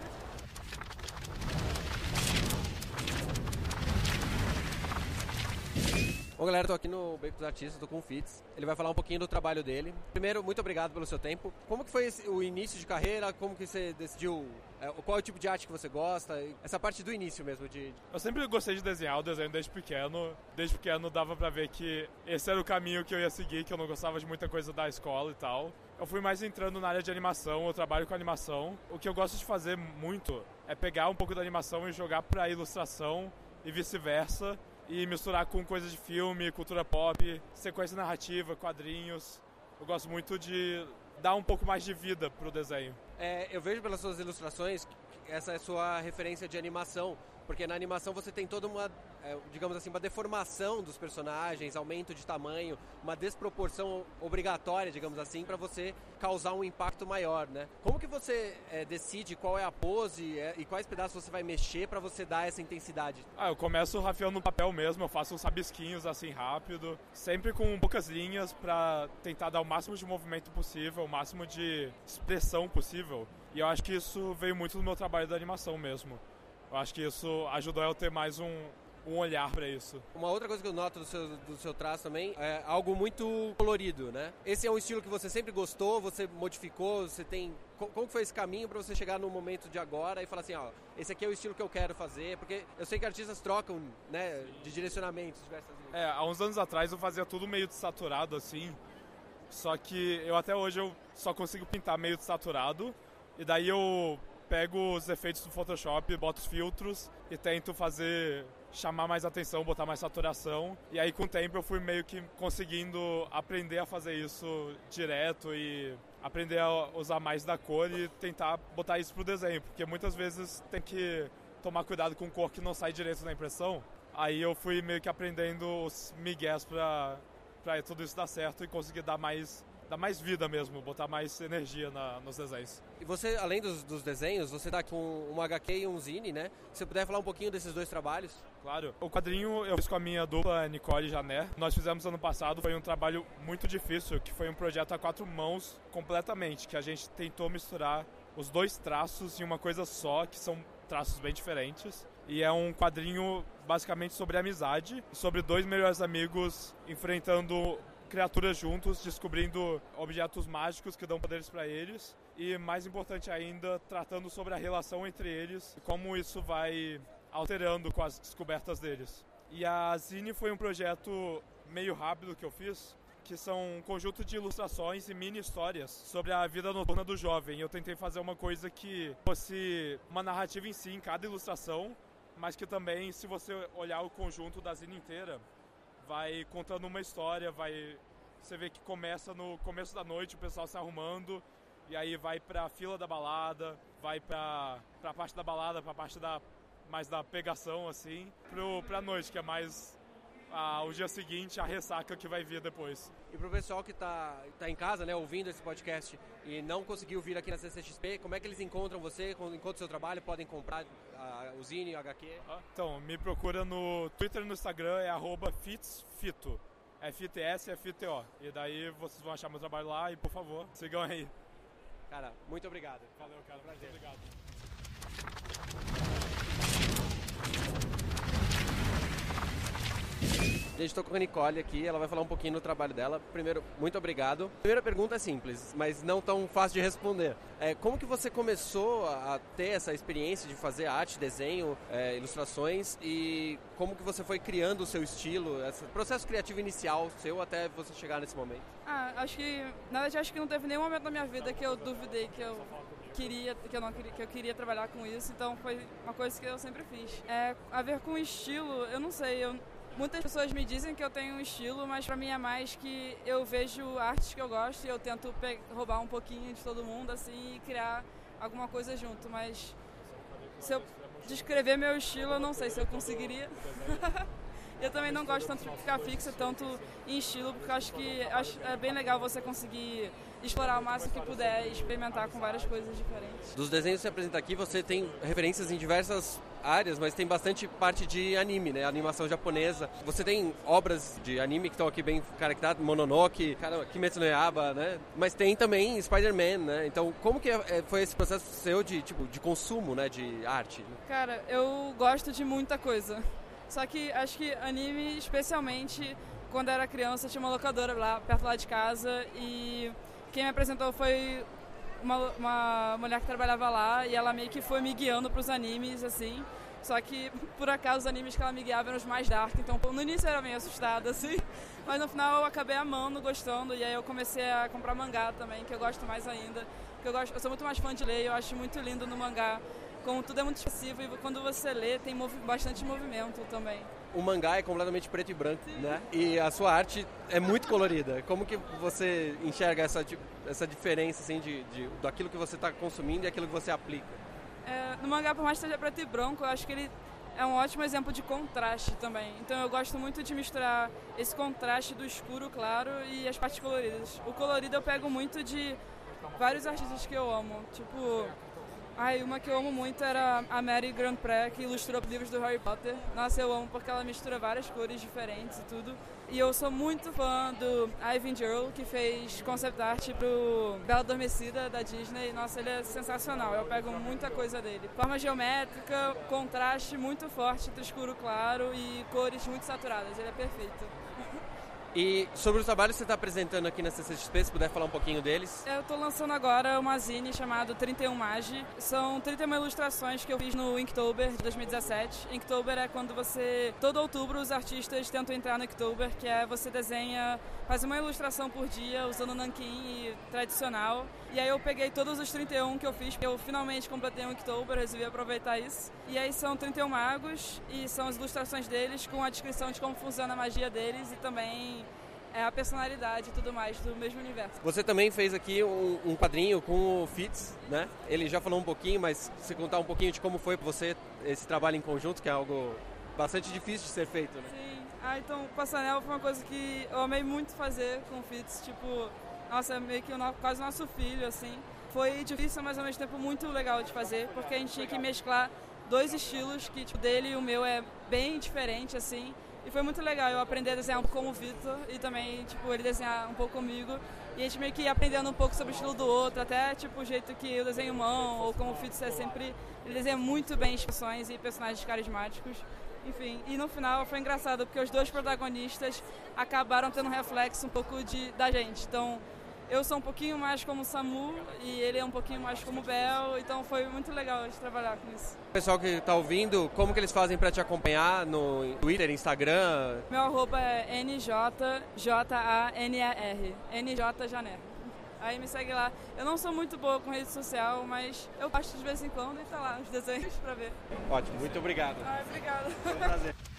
Bom, galera, tô aqui no Beco dos Artistas, tô com o Fitz. Ele vai falar um pouquinho do trabalho dele. Primeiro, muito obrigado pelo seu tempo. Como que foi esse, o início de carreira? Como que você decidiu... É, qual é o tipo de arte que você gosta? Essa parte do início mesmo de... Eu sempre gostei de desenhar, o desenho desde pequeno. Desde pequeno dava pra ver que esse era o caminho que eu ia seguir, que eu não gostava de muita coisa da escola e tal. Eu fui mais entrando na área de animação, eu trabalho com animação. O que eu gosto de fazer muito é pegar um pouco da animação e jogar pra ilustração e vice-versa e misturar com coisas de filme, cultura pop, sequência narrativa, quadrinhos. Eu gosto muito de dar um pouco mais de vida pro desenho. É, eu vejo pelas suas ilustrações essa é sua referência de animação. Porque na animação você tem toda uma, é, digamos assim, uma deformação dos personagens, aumento de tamanho, uma desproporção obrigatória, digamos assim, para você causar um impacto maior, né? Como que você é, decide qual é a pose é, e quais pedaços você vai mexer para você dar essa intensidade? Ah, eu começo rafiando no papel mesmo, eu faço uns rabisquinhos assim rápido, sempre com poucas linhas para tentar dar o máximo de movimento possível, o máximo de expressão possível. E eu acho que isso veio muito do meu trabalho da animação mesmo. Eu acho que isso ajudou eu a ter mais um, um olhar para isso. Uma outra coisa que eu noto do seu, do seu traço também é algo muito colorido, né? Esse é um estilo que você sempre gostou, você modificou, você tem... Como foi esse caminho para você chegar no momento de agora e falar assim, ó, esse aqui é o estilo que eu quero fazer? Porque eu sei que artistas trocam, né, de direcionamentos diversas vezes. É, há uns anos atrás eu fazia tudo meio saturado assim, só que eu até hoje eu só consigo pintar meio saturado e daí eu pego os efeitos do Photoshop, boto os filtros e tento fazer chamar mais atenção, botar mais saturação. E aí com o tempo eu fui meio que conseguindo aprender a fazer isso direto e aprender a usar mais da cor e tentar botar isso pro desenho, porque muitas vezes tem que tomar cuidado com cor que não sai direito na impressão. Aí eu fui meio que aprendendo os migués pra, pra tudo isso dar certo e conseguir dar mais dar mais vida mesmo, botar mais energia na, nos desenhos. E você, além dos, dos, desenhos, você tá com um HQ e um zine, né? Se você puder falar um pouquinho desses dois trabalhos? Claro. O quadrinho eu fiz com a minha dupla Nicole Jané. Nós fizemos ano passado, foi um trabalho muito difícil, que foi um projeto a quatro mãos completamente, que a gente tentou misturar os dois traços em uma coisa só, que são traços bem diferentes. E é um quadrinho basicamente sobre amizade, sobre dois melhores amigos enfrentando criaturas juntos, descobrindo objetos mágicos que dão poderes para eles e mais importante ainda, tratando sobre a relação entre eles e como isso vai alterando com as descobertas deles. E a Zine foi um projeto meio rápido que eu fiz, que são um conjunto de ilustrações e mini histórias sobre a vida noturna do jovem. Eu tentei fazer uma coisa que fosse uma narrativa em si, em cada ilustração, mas que também, se você olhar o conjunto da Zine inteira, vai contando uma história, vai você vê que começa no começo da noite, o pessoal se arrumando e aí vai pra fila da balada, vai pra, pra parte da balada, pra parte da mais da pegação assim, pro, pra noite, que é mais o dia seguinte, a ressaca que vai vir depois. E pro pessoal que tá, tá em casa, né, ouvindo esse podcast e não conseguiu vir aqui na CCXP, como é que eles encontram você, encontram seu trabalho, podem comprar a, o Zine, o HQ? Então, me procura no Twitter e no Instagram, é arroba fitsfito. FTS e FTO. E daí vocês vão achar meu trabalho lá e, por favor, sigam aí. Cara, muito obrigado. Valeu, cara. Prazer. Muito obrigado. Gente, estou com a Nicole aqui, ela vai falar um pouquinho do trabalho dela. Primeiro, muito obrigado. Primeira pergunta é simples, mas não tão fácil de responder. É, como que você começou a ter essa experiência de fazer arte, desenho, é, ilustrações e como que você foi criando o seu estilo, esse processo criativo inicial seu até você chegar nesse momento? Ah, acho que, na verdade, acho que não teve nenhum momento na minha vida que eu duvidei que eu queria que eu não que eu queria trabalhar com isso então foi uma coisa que eu sempre fiz é a ver com estilo eu não sei eu Muitas pessoas me dizem que eu tenho um estilo, mas para mim é mais que eu vejo artes que eu gosto e eu tento roubar um pouquinho de todo mundo assim e criar alguma coisa junto, mas se eu descrever meu estilo, eu não sei se eu conseguiria. eu também não gosto tanto de ficar fixa tanto em estilo, porque acho que acho, é bem legal você conseguir explorar o máximo que puder e experimentar com várias coisas diferentes. Dos desenhos que você apresenta aqui, você tem referências em diversas áreas, mas tem bastante parte de anime, né? Animação japonesa. Você tem obras de anime que estão aqui bem caracterizadas, Mononoke, Kimetsu no Yaba, né? Mas tem também Spider-Man, né? Então, como que é, foi esse processo seu de, tipo, de consumo, né? De arte? Cara, eu gosto de muita coisa. Só que acho que anime, especialmente quando era criança, tinha uma locadora lá perto lá de casa e quem me apresentou foi uma, uma mulher que trabalhava lá e ela meio que foi me guiando para os animes, assim. Só que, por acaso, os animes que ela me guiava eram os mais dark, então no início eu era meio assustada, assim. Mas no final eu acabei amando, gostando, e aí eu comecei a comprar mangá também, que eu gosto mais ainda. Eu, gosto, eu sou muito mais fã de ler, eu acho muito lindo no mangá, como tudo é muito expressivo e quando você lê tem bastante movimento também o mangá é completamente preto e branco, né? E a sua arte é muito colorida. Como que você enxerga essa, essa diferença, assim, de, de daquilo que você está consumindo e aquilo que você aplica? É, no mangá, por mais que seja preto e branco, eu acho que ele é um ótimo exemplo de contraste também. Então eu gosto muito de misturar esse contraste do escuro, claro, e as partes coloridas. O colorido eu pego muito de vários artistas que eu amo, tipo Ai, uma que eu amo muito era a Mary Grand Pré, que ilustrou livros do Harry Potter. Nossa, eu amo porque ela mistura várias cores diferentes e tudo. E eu sou muito fã do Ivan Joel, que fez concept art pro Bela Adormecida da Disney. Nossa, ele é sensacional. Eu pego muita coisa dele. Forma geométrica, contraste muito forte entre escuro claro e cores muito saturadas. Ele é perfeito. E sobre os trabalhos que você está apresentando aqui na CCXP, se puder falar um pouquinho deles. Eu estou lançando agora uma zine chamada 31 Magi. São 31 ilustrações que eu fiz no Inktober de 2017. Inktober é quando você, todo outubro, os artistas tentam entrar no Inktober, que é você desenha, faz uma ilustração por dia usando nanquim tradicional. E aí eu peguei todos os 31 que eu fiz, porque eu finalmente completei o Inktober, resolvi aproveitar isso. E aí são 31 magos e são as ilustrações deles com a descrição de como funciona a magia deles e também é a personalidade e tudo mais do mesmo universo. Você também fez aqui um, um quadrinho com o Fitz, né? Ele já falou um pouquinho, mas se contar um pouquinho de como foi para você esse trabalho em conjunto, que é algo bastante difícil de ser feito, né? Sim. Ah, então o Passanel foi uma coisa que eu amei muito fazer com o Fitz, tipo, nossa, é meio que o, quase nosso filho, assim. Foi difícil, mas ao mesmo tempo muito legal de fazer, porque a gente tinha que mesclar dois estilos, que tipo, dele e o meu é bem diferente, assim. E foi muito legal eu aprender a desenhar como o Vitor e também, tipo, ele desenhar um pouco comigo. E a gente meio que aprendendo um pouco sobre o estilo do outro, até, tipo, o jeito que eu desenho mão, ou como o Vitor é sempre... Ele desenha muito bem expressões e personagens carismáticos. Enfim, e no final foi engraçado, porque os dois protagonistas acabaram tendo um reflexo um pouco de, da gente. Então, eu sou um pouquinho mais como o Samu e ele é um pouquinho mais como o Bel, então foi muito legal de trabalhar com isso. Pessoal que está ouvindo, como que eles fazem para te acompanhar no Twitter, Instagram? Meu arroba é NJJANER, NJ Janer. Aí me segue lá. Eu não sou muito boa com rede social, mas eu gosto de vez em quando e tá lá os desenhos para ver. Ótimo, muito obrigado. Ah, obrigado. Foi um prazer.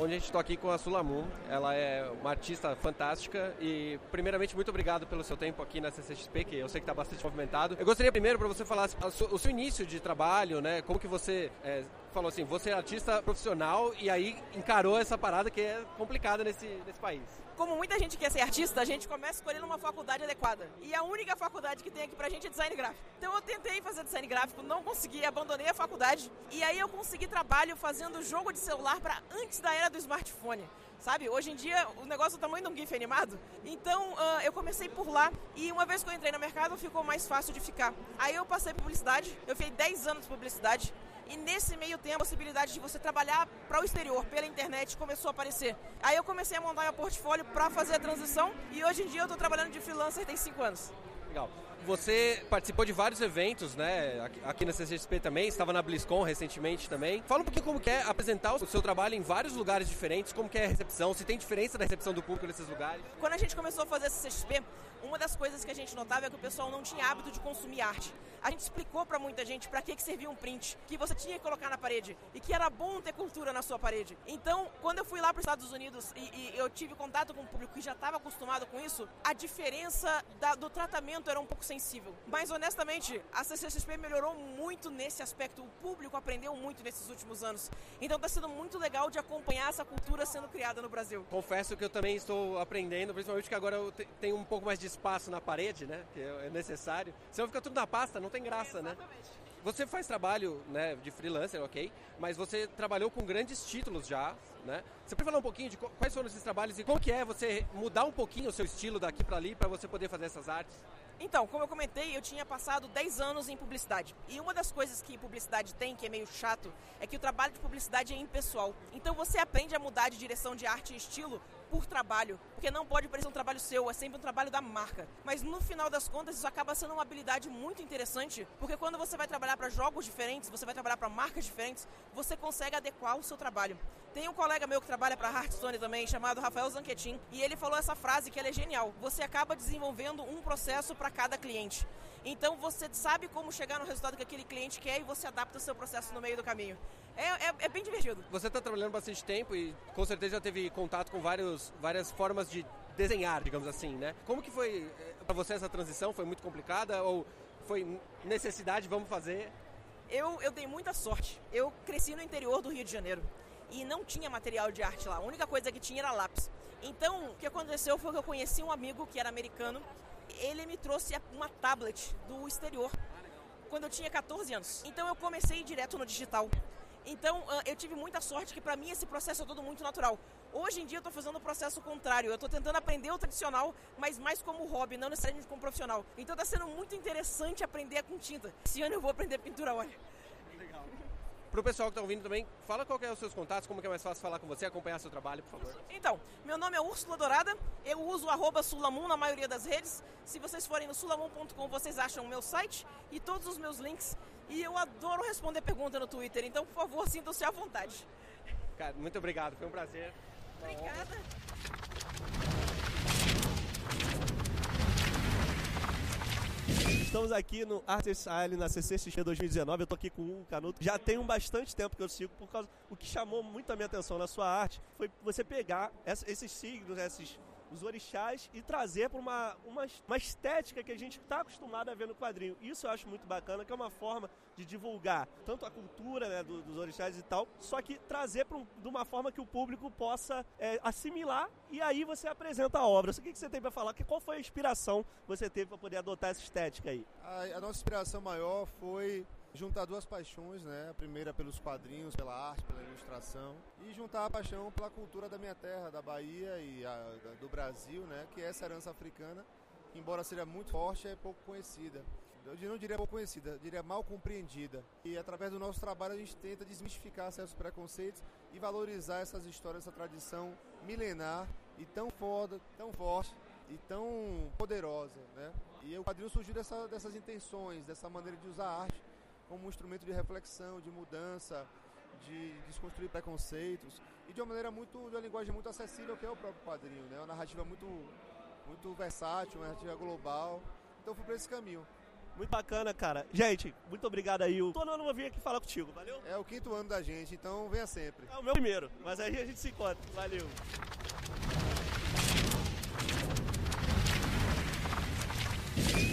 Onde a gente está aqui com a Sulamun. Ela é uma artista fantástica e, primeiramente, muito obrigado pelo seu tempo aqui na CCXP, que eu sei que está bastante movimentado. Eu gostaria primeiro para você falar o seu início de trabalho, né? Como que você é, falou assim, você é artista profissional e aí encarou essa parada que é complicada nesse, nesse país como muita gente quer ser artista, a gente começa escolhendo uma faculdade adequada. E a única faculdade que tem aqui pra gente é design gráfico. Então eu tentei fazer design gráfico, não consegui, abandonei a faculdade. E aí eu consegui trabalho fazendo jogo de celular para antes da era do smartphone. Sabe, hoje em dia o negócio é o tamanho de um GIF animado. Então uh, eu comecei por lá e uma vez que eu entrei no mercado ficou mais fácil de ficar. Aí eu passei publicidade, eu fiquei 10 anos de publicidade. E nesse meio tempo, a possibilidade de você trabalhar para o exterior pela internet começou a aparecer. Aí eu comecei a montar meu portfólio para fazer a transição e hoje em dia eu estou trabalhando de freelancer tem 5 anos. Legal. Você participou de vários eventos, né? Aqui na CCXP também, estava na BlizzCon recentemente também. Fala um pouquinho como é apresentar o seu trabalho em vários lugares diferentes, como é a recepção, se tem diferença da recepção do público nesses lugares. Quando a gente começou a fazer a CCXP, uma das coisas que a gente notava é que o pessoal não tinha hábito de consumir arte. A gente explicou para muita gente para que, que servia um print, que você tinha que colocar na parede e que era bom ter cultura na sua parede. Então, quando eu fui lá para os Estados Unidos e, e, eu tive contato com o público que já estava acostumado com isso, a diferença da, do tratamento era um pouco sensível. Mas honestamente, a CCXP melhorou muito nesse aspecto. O público aprendeu muito nesses últimos anos. Então está sendo muito legal de acompanhar essa cultura sendo criada no Brasil. Confesso que eu também estou aprendendo, principalmente que agora eu tenho um pouco mais de espaço na parede, né? Que é necessário. Senão fica tudo na pasta, não tem graça, né? Você faz trabalho né, de freelancer, ok? Mas você trabalhou com grandes títulos já, né? Você pode falar um pouquinho de quais foram esses trabalhos e como que é você mudar um pouquinho o seu estilo daqui para ali para você poder fazer essas artes? Então, como eu comentei, eu tinha passado 10 anos em publicidade. E uma das coisas que publicidade tem, que é meio chato, é que o trabalho de publicidade é impessoal. Então você aprende a mudar de direção de arte e estilo por trabalho, porque não pode parecer um trabalho seu, é sempre um trabalho da marca. Mas no final das contas, isso acaba sendo uma habilidade muito interessante, porque quando você vai trabalhar para jogos diferentes, você vai trabalhar para marcas diferentes, você consegue adequar o seu trabalho. Tem um colega meu que trabalha para Hearthstone também, chamado Rafael Zanquetin, e ele falou essa frase que ela é genial. Você acaba desenvolvendo um processo para cada cliente. Então você sabe como chegar no resultado que aquele cliente quer e você adapta o seu processo no meio do caminho. É, é, é bem divertido. Você está trabalhando bastante tempo e com certeza já teve contato com vários, várias formas de desenhar, digamos assim, né? Como que foi eh, para você essa transição? Foi muito complicada ou foi necessidade, vamos fazer? Eu, eu dei muita sorte. Eu cresci no interior do Rio de Janeiro e não tinha material de arte lá. A única coisa que tinha era lápis. Então, o que aconteceu foi que eu conheci um amigo que era americano. Ele me trouxe uma tablet do exterior quando eu tinha 14 anos. Então eu comecei direto no digital. Então eu tive muita sorte que para mim esse processo é todo muito natural. Hoje em dia eu estou fazendo o processo contrário. Eu estou tentando aprender o tradicional, mas mais como hobby, não necessariamente como profissional. Então está sendo muito interessante aprender com tinta. Esse ano eu vou aprender pintura óleo. Para o pessoal que está ouvindo também, fala qual é os seus contatos, como que é mais fácil falar com você, acompanhar seu trabalho, por favor. Então, meu nome é Úrsula Dourada, eu uso o Sulamum na maioria das redes. Se vocês forem no sulamum.com, vocês acham o meu site e todos os meus links. E eu adoro responder pergunta no Twitter, então, por favor, sintam-se à vontade. Cara, muito obrigado, foi um prazer. Obrigada. Estamos aqui no Artist Island na CCXP 2019. Eu tô aqui com um Canuto. Já tem um bastante tempo que eu sigo, por causa. O que chamou muito a minha atenção na sua arte foi você pegar esses signos, esses os orixás e trazer para uma, uma, uma estética que a gente está acostumado a ver no quadrinho. Isso eu acho muito bacana, que é uma forma de divulgar tanto a cultura né, do, dos orixás e tal, só que trazer um, de uma forma que o público possa é, assimilar e aí você apresenta a obra. O que, que você tem para falar? Qual foi a inspiração que você teve para poder adotar essa estética aí? A, a nossa inspiração maior foi juntar duas paixões, né? A primeira pelos quadrinhos, pela arte, pela ilustração e juntar a paixão pela cultura da minha terra, da Bahia e a, do Brasil, né? Que é essa herança africana, que embora seja muito forte, é pouco conhecida. Eu não diria pouco conhecida, eu diria mal compreendida. E através do nosso trabalho a gente tenta desmistificar certos preconceitos e valorizar essas histórias, essa tradição milenar e tão foda, tão forte e tão poderosa, né? E o quadrinho surgiu dessa, dessas intenções, dessa maneira de usar a arte como um instrumento de reflexão, de mudança, de desconstruir preconceitos e de uma maneira muito, de uma linguagem muito acessível que é o próprio quadrinho, né? Uma narrativa muito, muito versátil, uma narrativa global. Então fui para esse caminho. Muito bacana, cara. Gente, muito obrigado aí. Tô ano vou vir aqui falar contigo, valeu? É o quinto ano da gente, então venha sempre. É o meu primeiro, mas aí a gente se encontra. Valeu.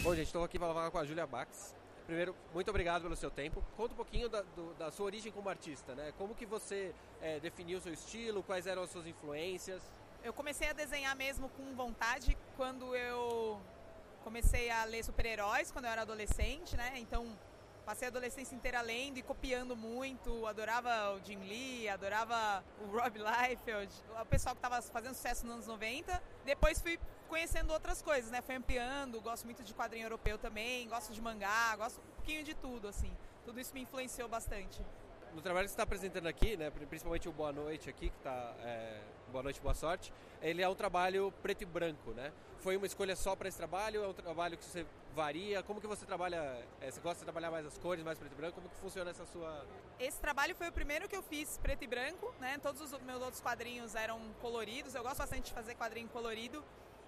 Bom, gente, estou aqui para falar com a Julia Bax. Primeiro, muito obrigado pelo seu tempo. Conta um pouquinho da, do, da sua origem como artista, né? Como que você é, definiu o seu estilo, quais eram as suas influências? Eu comecei a desenhar mesmo com vontade quando eu comecei a ler super-heróis, quando eu era adolescente, né? Então, passei a adolescência inteira lendo e copiando muito. Adorava o Jim Lee, adorava o Rob Liefeld, o pessoal que estava fazendo sucesso nos anos 90. Depois fui conhecendo outras coisas, né? Fui ampliando, gosto muito de quadrinho europeu também, gosto de mangá, gosto um pouquinho de tudo, assim. Tudo isso me influenciou bastante. No trabalho que você está apresentando aqui, né, principalmente o Boa Noite aqui, que está é, Boa Noite, Boa Sorte, ele é um trabalho preto e branco, né? Foi uma escolha só para esse trabalho? É um trabalho que você varia? Como que você trabalha? É, você gosta de trabalhar mais as cores, mais preto e branco? Como que funciona essa sua? Esse trabalho foi o primeiro que eu fiz preto e branco, né? Todos os meus outros quadrinhos eram coloridos. Eu gosto bastante de fazer quadrinho colorido.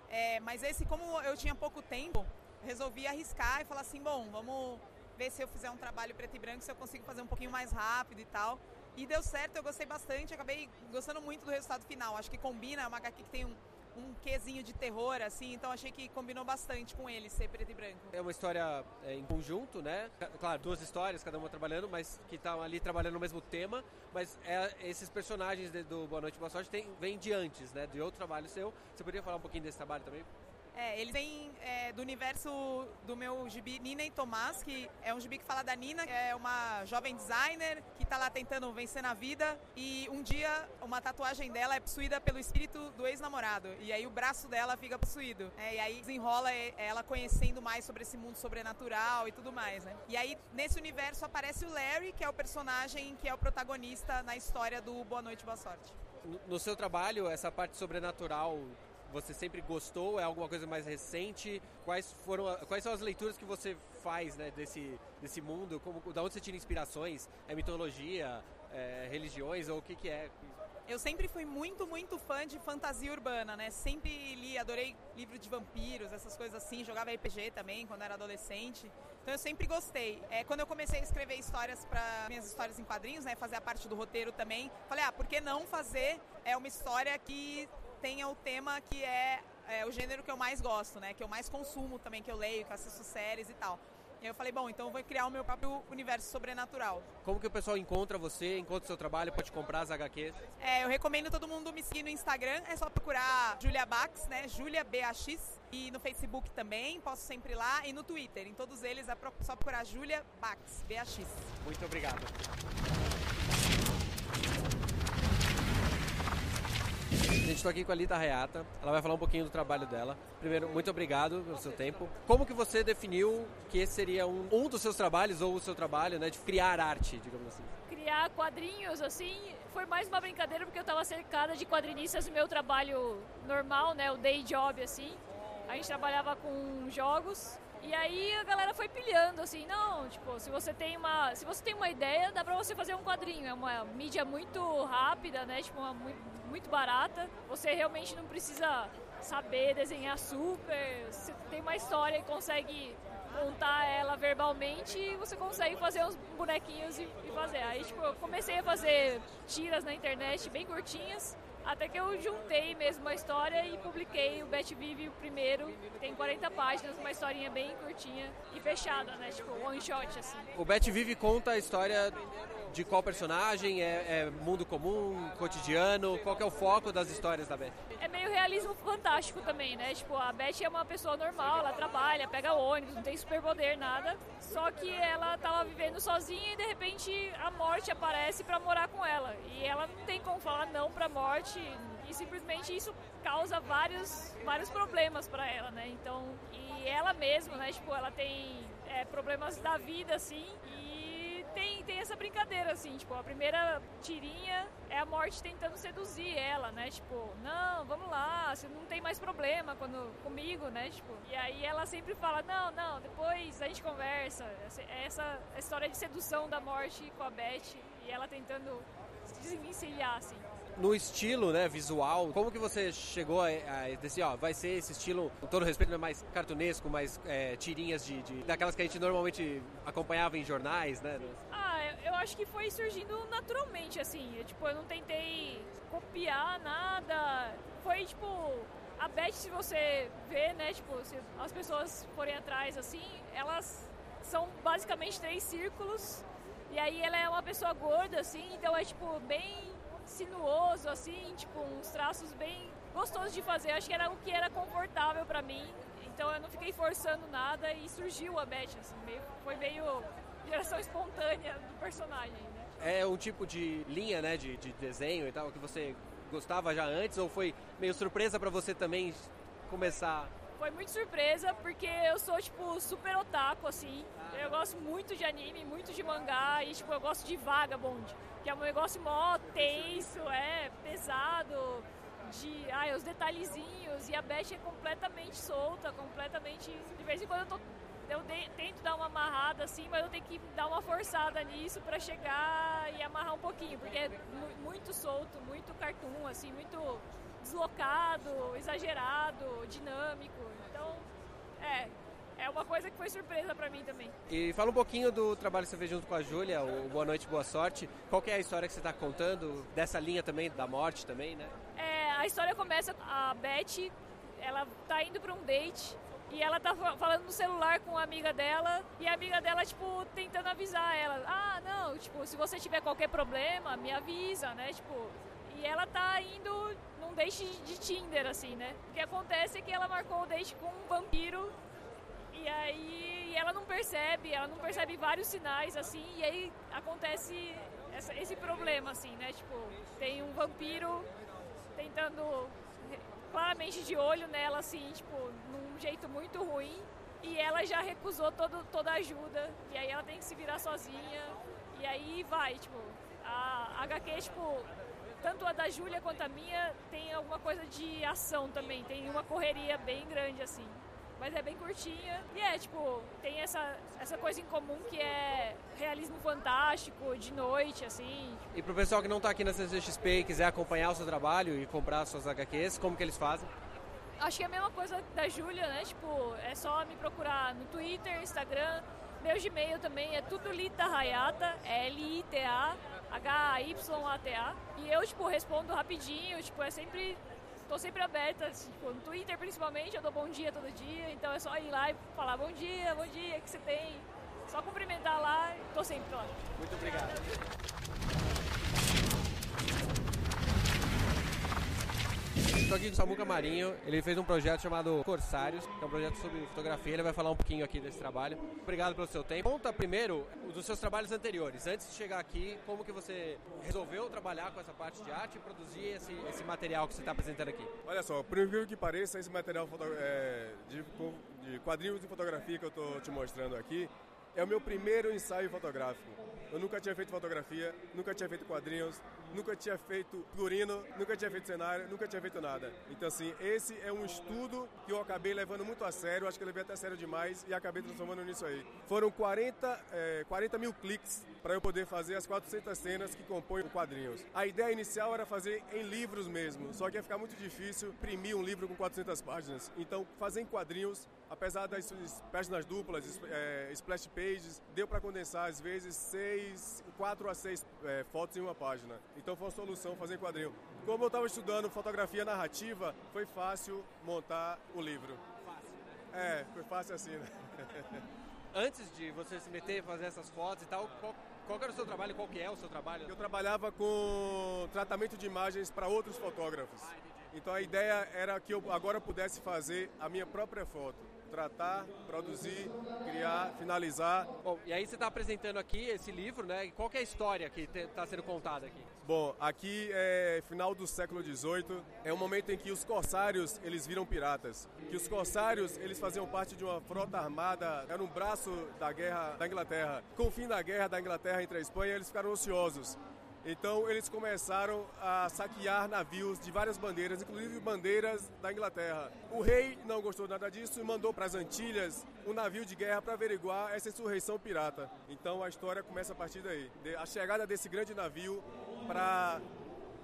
É, mas esse, como eu tinha pouco tempo, resolvi arriscar e falar assim, bom, vamos ver se eu fizer um trabalho preto e branco, se eu consigo fazer um pouquinho mais rápido e tal. E deu certo, eu gostei bastante, acabei gostando muito do resultado final. Acho que combina, é uma HQ que tem um, um quezinho de terror, assim, então achei que combinou bastante com ele ser preto e branco. É uma história é, em conjunto, né? Claro, duas histórias, cada uma trabalhando, mas que estão ali trabalhando no mesmo tema, mas é, esses personagens de, do Boa Noite Boa Sorte tem, vêm de antes, né? De outro trabalho seu. Você poderia falar um pouquinho desse trabalho também? É, eles vêm é, do universo do meu gibi Nina e Tomás, que é um gibi que fala da Nina, que é uma jovem designer que está lá tentando vencer na vida e um dia uma tatuagem dela é possuída pelo espírito do ex-namorado e aí o braço dela fica possuído. É, e aí desenrola ela conhecendo mais sobre esse mundo sobrenatural e tudo mais, né? E aí nesse universo aparece o Larry, que é o personagem que é o protagonista na história do Boa Noite, Boa Sorte. No seu trabalho, essa parte sobrenatural você sempre gostou? É alguma coisa mais recente? Quais foram, quais são as leituras que você faz, né, desse, desse mundo? Como, da onde você tira inspirações? É mitologia, é, religiões ou o que que é? Eu sempre fui muito, muito fã de fantasia urbana, né? Sempre li, adorei livro de vampiros, essas coisas assim. Jogava RPG também quando era adolescente. Então eu sempre gostei. É, quando eu comecei a escrever histórias para minhas histórias em quadrinhos, né? Fazer a parte do roteiro também. Falei, ah, por que não fazer é uma história que tenha o tema que é, é, o gênero que eu mais gosto, né? Que eu mais consumo também, que eu leio, que assisto séries e tal. E aí eu falei, bom, então eu vou criar o meu próprio universo sobrenatural. Como que o pessoal encontra você, encontra o seu trabalho, pode comprar as HQs? É, eu recomendo todo mundo me seguir no Instagram, é só procurar Julia Bax, né? Julia BAX. E no Facebook também, posso sempre ir lá. E no Twitter, em todos eles é só procurar Julia Bax, BAX. Muito obrigado. Gente, estou aqui com a Lita Reata. Ela vai falar um pouquinho do trabalho dela. Primeiro, muito obrigado pelo seu tempo. Como que você definiu que esse seria um, um dos seus trabalhos ou o seu trabalho, né, de criar arte, digamos assim? Criar quadrinhos, assim, foi mais uma brincadeira porque eu estava cercada de quadrinistas no meu trabalho normal, né, o day job, assim. A gente trabalhava com jogos e aí a galera foi pilhando assim, não, tipo, se você tem uma, se você tem uma ideia, dá pra você fazer um quadrinho. É uma mídia muito rápida, né? Tipo, uma, muito, barata. Você realmente não precisa saber desenhar super. Você tem uma história e consegue contar ela verbalmente, você consegue fazer uns bonequinhos e, e fazer. Aí, tipo, eu comecei a fazer tiras na internet bem curtinhas até que eu juntei mesmo a história e publiquei o Bet Vive o primeiro, tem 40 páginas, uma historinha bem curtinha e fechada, né? Tipo, one shot, assim. O Bet Vive conta a história de qual personagem? É, é, mundo comum, cotidiano? Qual que é o foco das histórias da Beth? É meio realismo fantástico também, né? Tipo, a Beth é uma pessoa normal, ela trabalha, pega ônibus, não tem superpoder, nada. Só que ela tava vivendo sozinha e de repente a morte aparece para morar com ela. E ela não tem como falar não pra morte e simplesmente isso causa vários, vários problemas para ela, né? Então, e ela mesma, né? Tipo, ela tem é, problemas da vida, assim, e tem, essa brincadeira, assim, tipo, a primeira tirinha é a morte tentando seduzir ela, né? Tipo, não, vamos lá, você não tem mais problema quando, comigo, né? Tipo, e aí ela sempre fala, não, não, depois a gente conversa. Essa, essa história de sedução da morte com a Beth e ela tentando se desvencilhar, assim no estilo, né, visual, como que você chegou a, a dizer, ó, vai ser esse estilo, com todo respeito, é mais cartunesco, mais é, tirinhas de, de, daquelas que a gente normalmente acompanhava em jornais, né? Ah, eu acho que foi surgindo naturalmente, assim, eu, tipo, eu não tentei copiar nada, foi, tipo, a Beth, se você vê, né, tipo, se as pessoas forem atrás, assim, elas são basicamente três círculos, e aí ela é uma pessoa gorda, assim, então é, tipo, bem sinuoso, assim, tipo, uns traços bem gostosos de fazer. Acho que era o que era confortável para mim. Então eu não fiquei forçando nada e surgiu a Beth, assim, meio, foi meio geração espontânea do personagem, né? É um tipo de linha, né, de, de desenho e tal, que você gostava já antes ou foi meio surpresa para você também começar? Foi muito surpresa porque eu sou tipo super otaku assim. Ah. Eu gosto muito de anime, muito de mangá e tipo eu gosto de Vagabond que é um negócio mó tenso, é pesado, de ai, os detalhezinhos, e a Beth é completamente solta, completamente. De vez em quando eu tô. Eu de, tento dar uma amarrada assim, mas eu tenho que dar uma forçada nisso para chegar e amarrar um pouquinho, porque é muito solto, muito cartoon, assim, muito deslocado, exagerado, dinâmico. Então, é, é uma coisa que foi surpresa para mim também. E fala um pouquinho do trabalho que você fez junto com a Júlia, o Boa Noite, Boa Sorte. Qual é a história que você está contando dessa linha também, da morte também, né? É, a história começa, a Beth, ela tá indo para um date e ela tá falando no celular com uma amiga dela e a amiga dela, tipo, tentando avisar ela. Ah, não, tipo, se você tiver qualquer problema, me avisa, né? Tipo, e ela tá indo num date de Tinder, assim, né? O que acontece é que ela marcou o date com um vampiro e aí ela não percebe, ela não percebe vários sinais, assim, e aí acontece essa, esse problema, assim, né? Tipo, tem um vampiro tentando claramente de olho nela, assim, tipo, num jeito muito ruim. E ela já recusou todo, toda ajuda. E aí ela tem que se virar sozinha. E aí vai, tipo, a, HQ, tipo, tanto a da Júlia quanto a minha tem alguma coisa de ação também. Tem uma correria bem grande, assim mas é bem curtinha. E é, tipo, tem essa, essa coisa em comum que é realismo fantástico, de noite, assim. E pro pessoal que não tá aqui na CCXP e quiser acompanhar o seu trabalho e comprar suas HQs, como que eles fazem? Acho que é a mesma coisa da Júlia, né? Tipo, é só me procurar no Twitter, Instagram, meu Gmail também é tudo Lita Hayata, L-I-T-A, H-Y-A-T-A. E eu, tipo, respondo rapidinho, tipo, é sempre tô sempre aberta, tipo, no Twitter principalmente, eu dou bom dia todo dia, então é só ir lá e falar bom dia, bom dia, o que você tem? Só cumprimentar lá, tô sempre lá. Muito obrigado. Estou aqui com o Samuca Marinho, ele fez um projeto chamado Corsários, que é um projeto sobre fotografia, ele vai falar um pouquinho aqui desse trabalho. Obrigado pelo seu tempo. Conta primeiro dos seus trabalhos anteriores. Antes de chegar aqui, como que você resolveu trabalhar com essa parte de arte e produzir esse, esse material que você está apresentando aqui? Olha só, por incrível que pareça, esse material é, de, de quadrinhos de fotografia que eu estou te mostrando aqui é o meu primeiro ensaio fotográfico. Eu nunca tinha feito fotografia, nunca tinha feito quadrinhos, nunca tinha feito figurino, nunca tinha feito cenário, nunca tinha feito nada. Então, assim, esse é um estudo que eu acabei levando muito a sério, acho que eu levei até sério demais e acabei transformando nisso aí. Foram 40, é, 40 mil cliques para eu poder fazer as 400 cenas que compõem o quadrinhos. A ideia inicial era fazer em livros mesmo, só que ia ficar muito difícil imprimir um livro com 400 páginas. Então, fazer em quadrinhos, apesar das páginas duplas, é, splash pages, deu para condensar às vezes seis, quatro a seis é, fotos em uma página. Então foi uma solução fazer em quadrinho. Como eu estava estudando fotografia narrativa, foi fácil montar o livro. Fácil, né? É, foi fácil assim, né? Antes de você se meter, fazer essas fotos e tal, qual, qual era o seu trabalho? Qual que é o seu trabalho? Eu trabalhava com tratamento de imagens para outros fotógrafos. Ah, então a ideia era que eu agora pudesse fazer a minha própria foto tratar, produzir, criar, finalizar. Bom, e aí você está apresentando aqui esse livro, né? Qual é a história que está sendo contada aqui? Bom, aqui é final do século XVIII, é um momento em que os corsários eles viram piratas. Que os corsários eles faziam parte de uma frota armada, era um braço da guerra da Inglaterra. Com o fim da guerra da Inglaterra entre a Espanha, eles ficaram ociosos. Então eles começaram a saquear navios de várias bandeiras, inclusive bandeiras da Inglaterra. O rei não gostou nada disso e mandou para as Antilhas um navio de guerra para averiguar essa insurreição pirata. Então a história começa a partir daí. A chegada desse grande navio para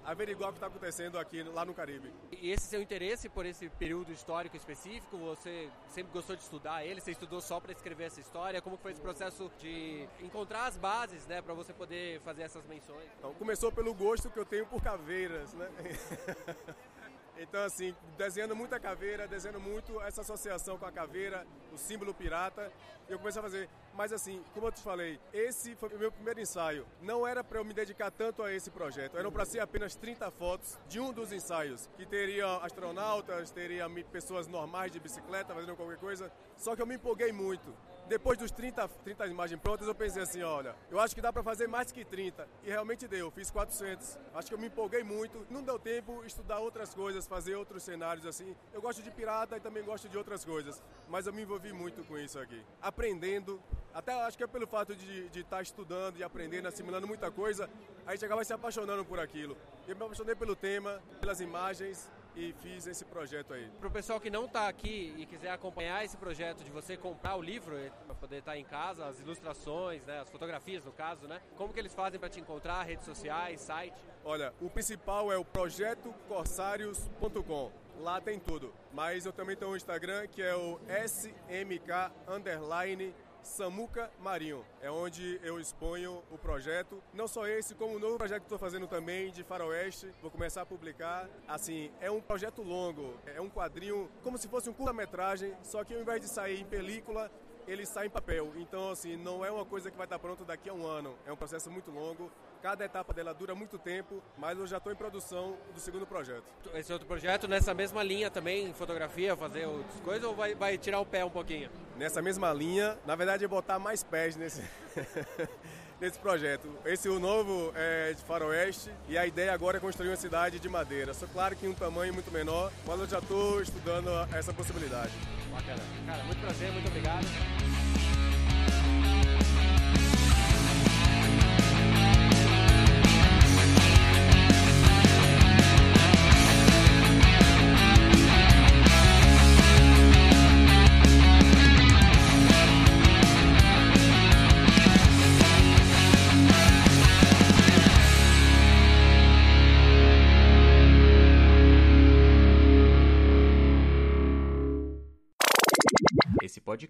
averiguar o que está acontecendo aqui lá no Caribe. E esse seu interesse por esse período histórico específico, você sempre gostou de estudar ele? Você estudou só para escrever essa história? Como foi esse processo de encontrar as bases, né, para você poder fazer essas menções? Então, começou pelo gosto que eu tenho por caveiras, né? Então, assim, desenhando muita caveira, desenhando muito essa associação com a caveira, o símbolo pirata, eu comecei a fazer. Mas, assim, como eu te falei, esse foi o meu primeiro ensaio. Não era para eu me dedicar tanto a esse projeto, eram para ser apenas 30 fotos de um dos ensaios, que teria astronautas, teria pessoas normais de bicicleta fazendo qualquer coisa. Só que eu me empolguei muito. Depois dos 30, 30 imagens prontas, eu pensei assim, olha, eu acho que dá para fazer mais que 30. E realmente deu, fiz 400. Acho que eu me empolguei muito. Não deu tempo estudar outras coisas, fazer outros cenários assim. Eu gosto de pirata e também gosto de outras coisas. Mas eu me envolvi muito com isso aqui. Aprendendo, até acho que é pelo fato de estar tá estudando e aprendendo, assimilando muita coisa, a gente acaba se apaixonando por aquilo. Eu me apaixonei pelo tema, pelas imagens, e fiz esse projeto aí. Para o pessoal que não está aqui e quiser acompanhar esse projeto de você comprar o livro para poder estar tá em casa, as ilustrações, né, as fotografias no caso, né? Como que eles fazem para te encontrar, redes sociais, site? Olha, o principal é o projetocorsarios.com. Lá tem tudo. Mas eu também tenho um Instagram que é o smk underline Samuca Marinho. É onde eu exponho o projeto. Não só esse, como o novo projeto que estou fazendo também de Faroeste. Vou começar a publicar. Assim, é um projeto longo. É um quadrinho como se fosse um curta-metragem, só que ao invés de sair em película, ele sai em papel. Então, assim, não é uma coisa que vai estar pronta daqui a um ano. É um processo muito longo. Cada etapa dela dura muito tempo, mas eu já estou em produção do segundo projeto. Esse outro projeto nessa mesma linha também, fotografia, fazer outras coisas, ou vai, vai tirar o pé um pouquinho? Nessa mesma linha, na verdade é botar mais pés nesse, nesse projeto. Esse o novo é de faroeste e a ideia agora é construir uma cidade de madeira. Só claro que em um tamanho muito menor, mas eu já estou estudando essa possibilidade. Bacana. Cara, muito prazer, muito obrigado.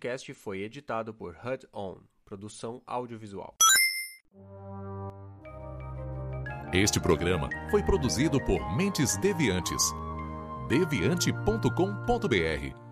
Podcast foi editado por HUD On, produção audiovisual. Este programa foi produzido por Mentes Deviantes. deviante.com.br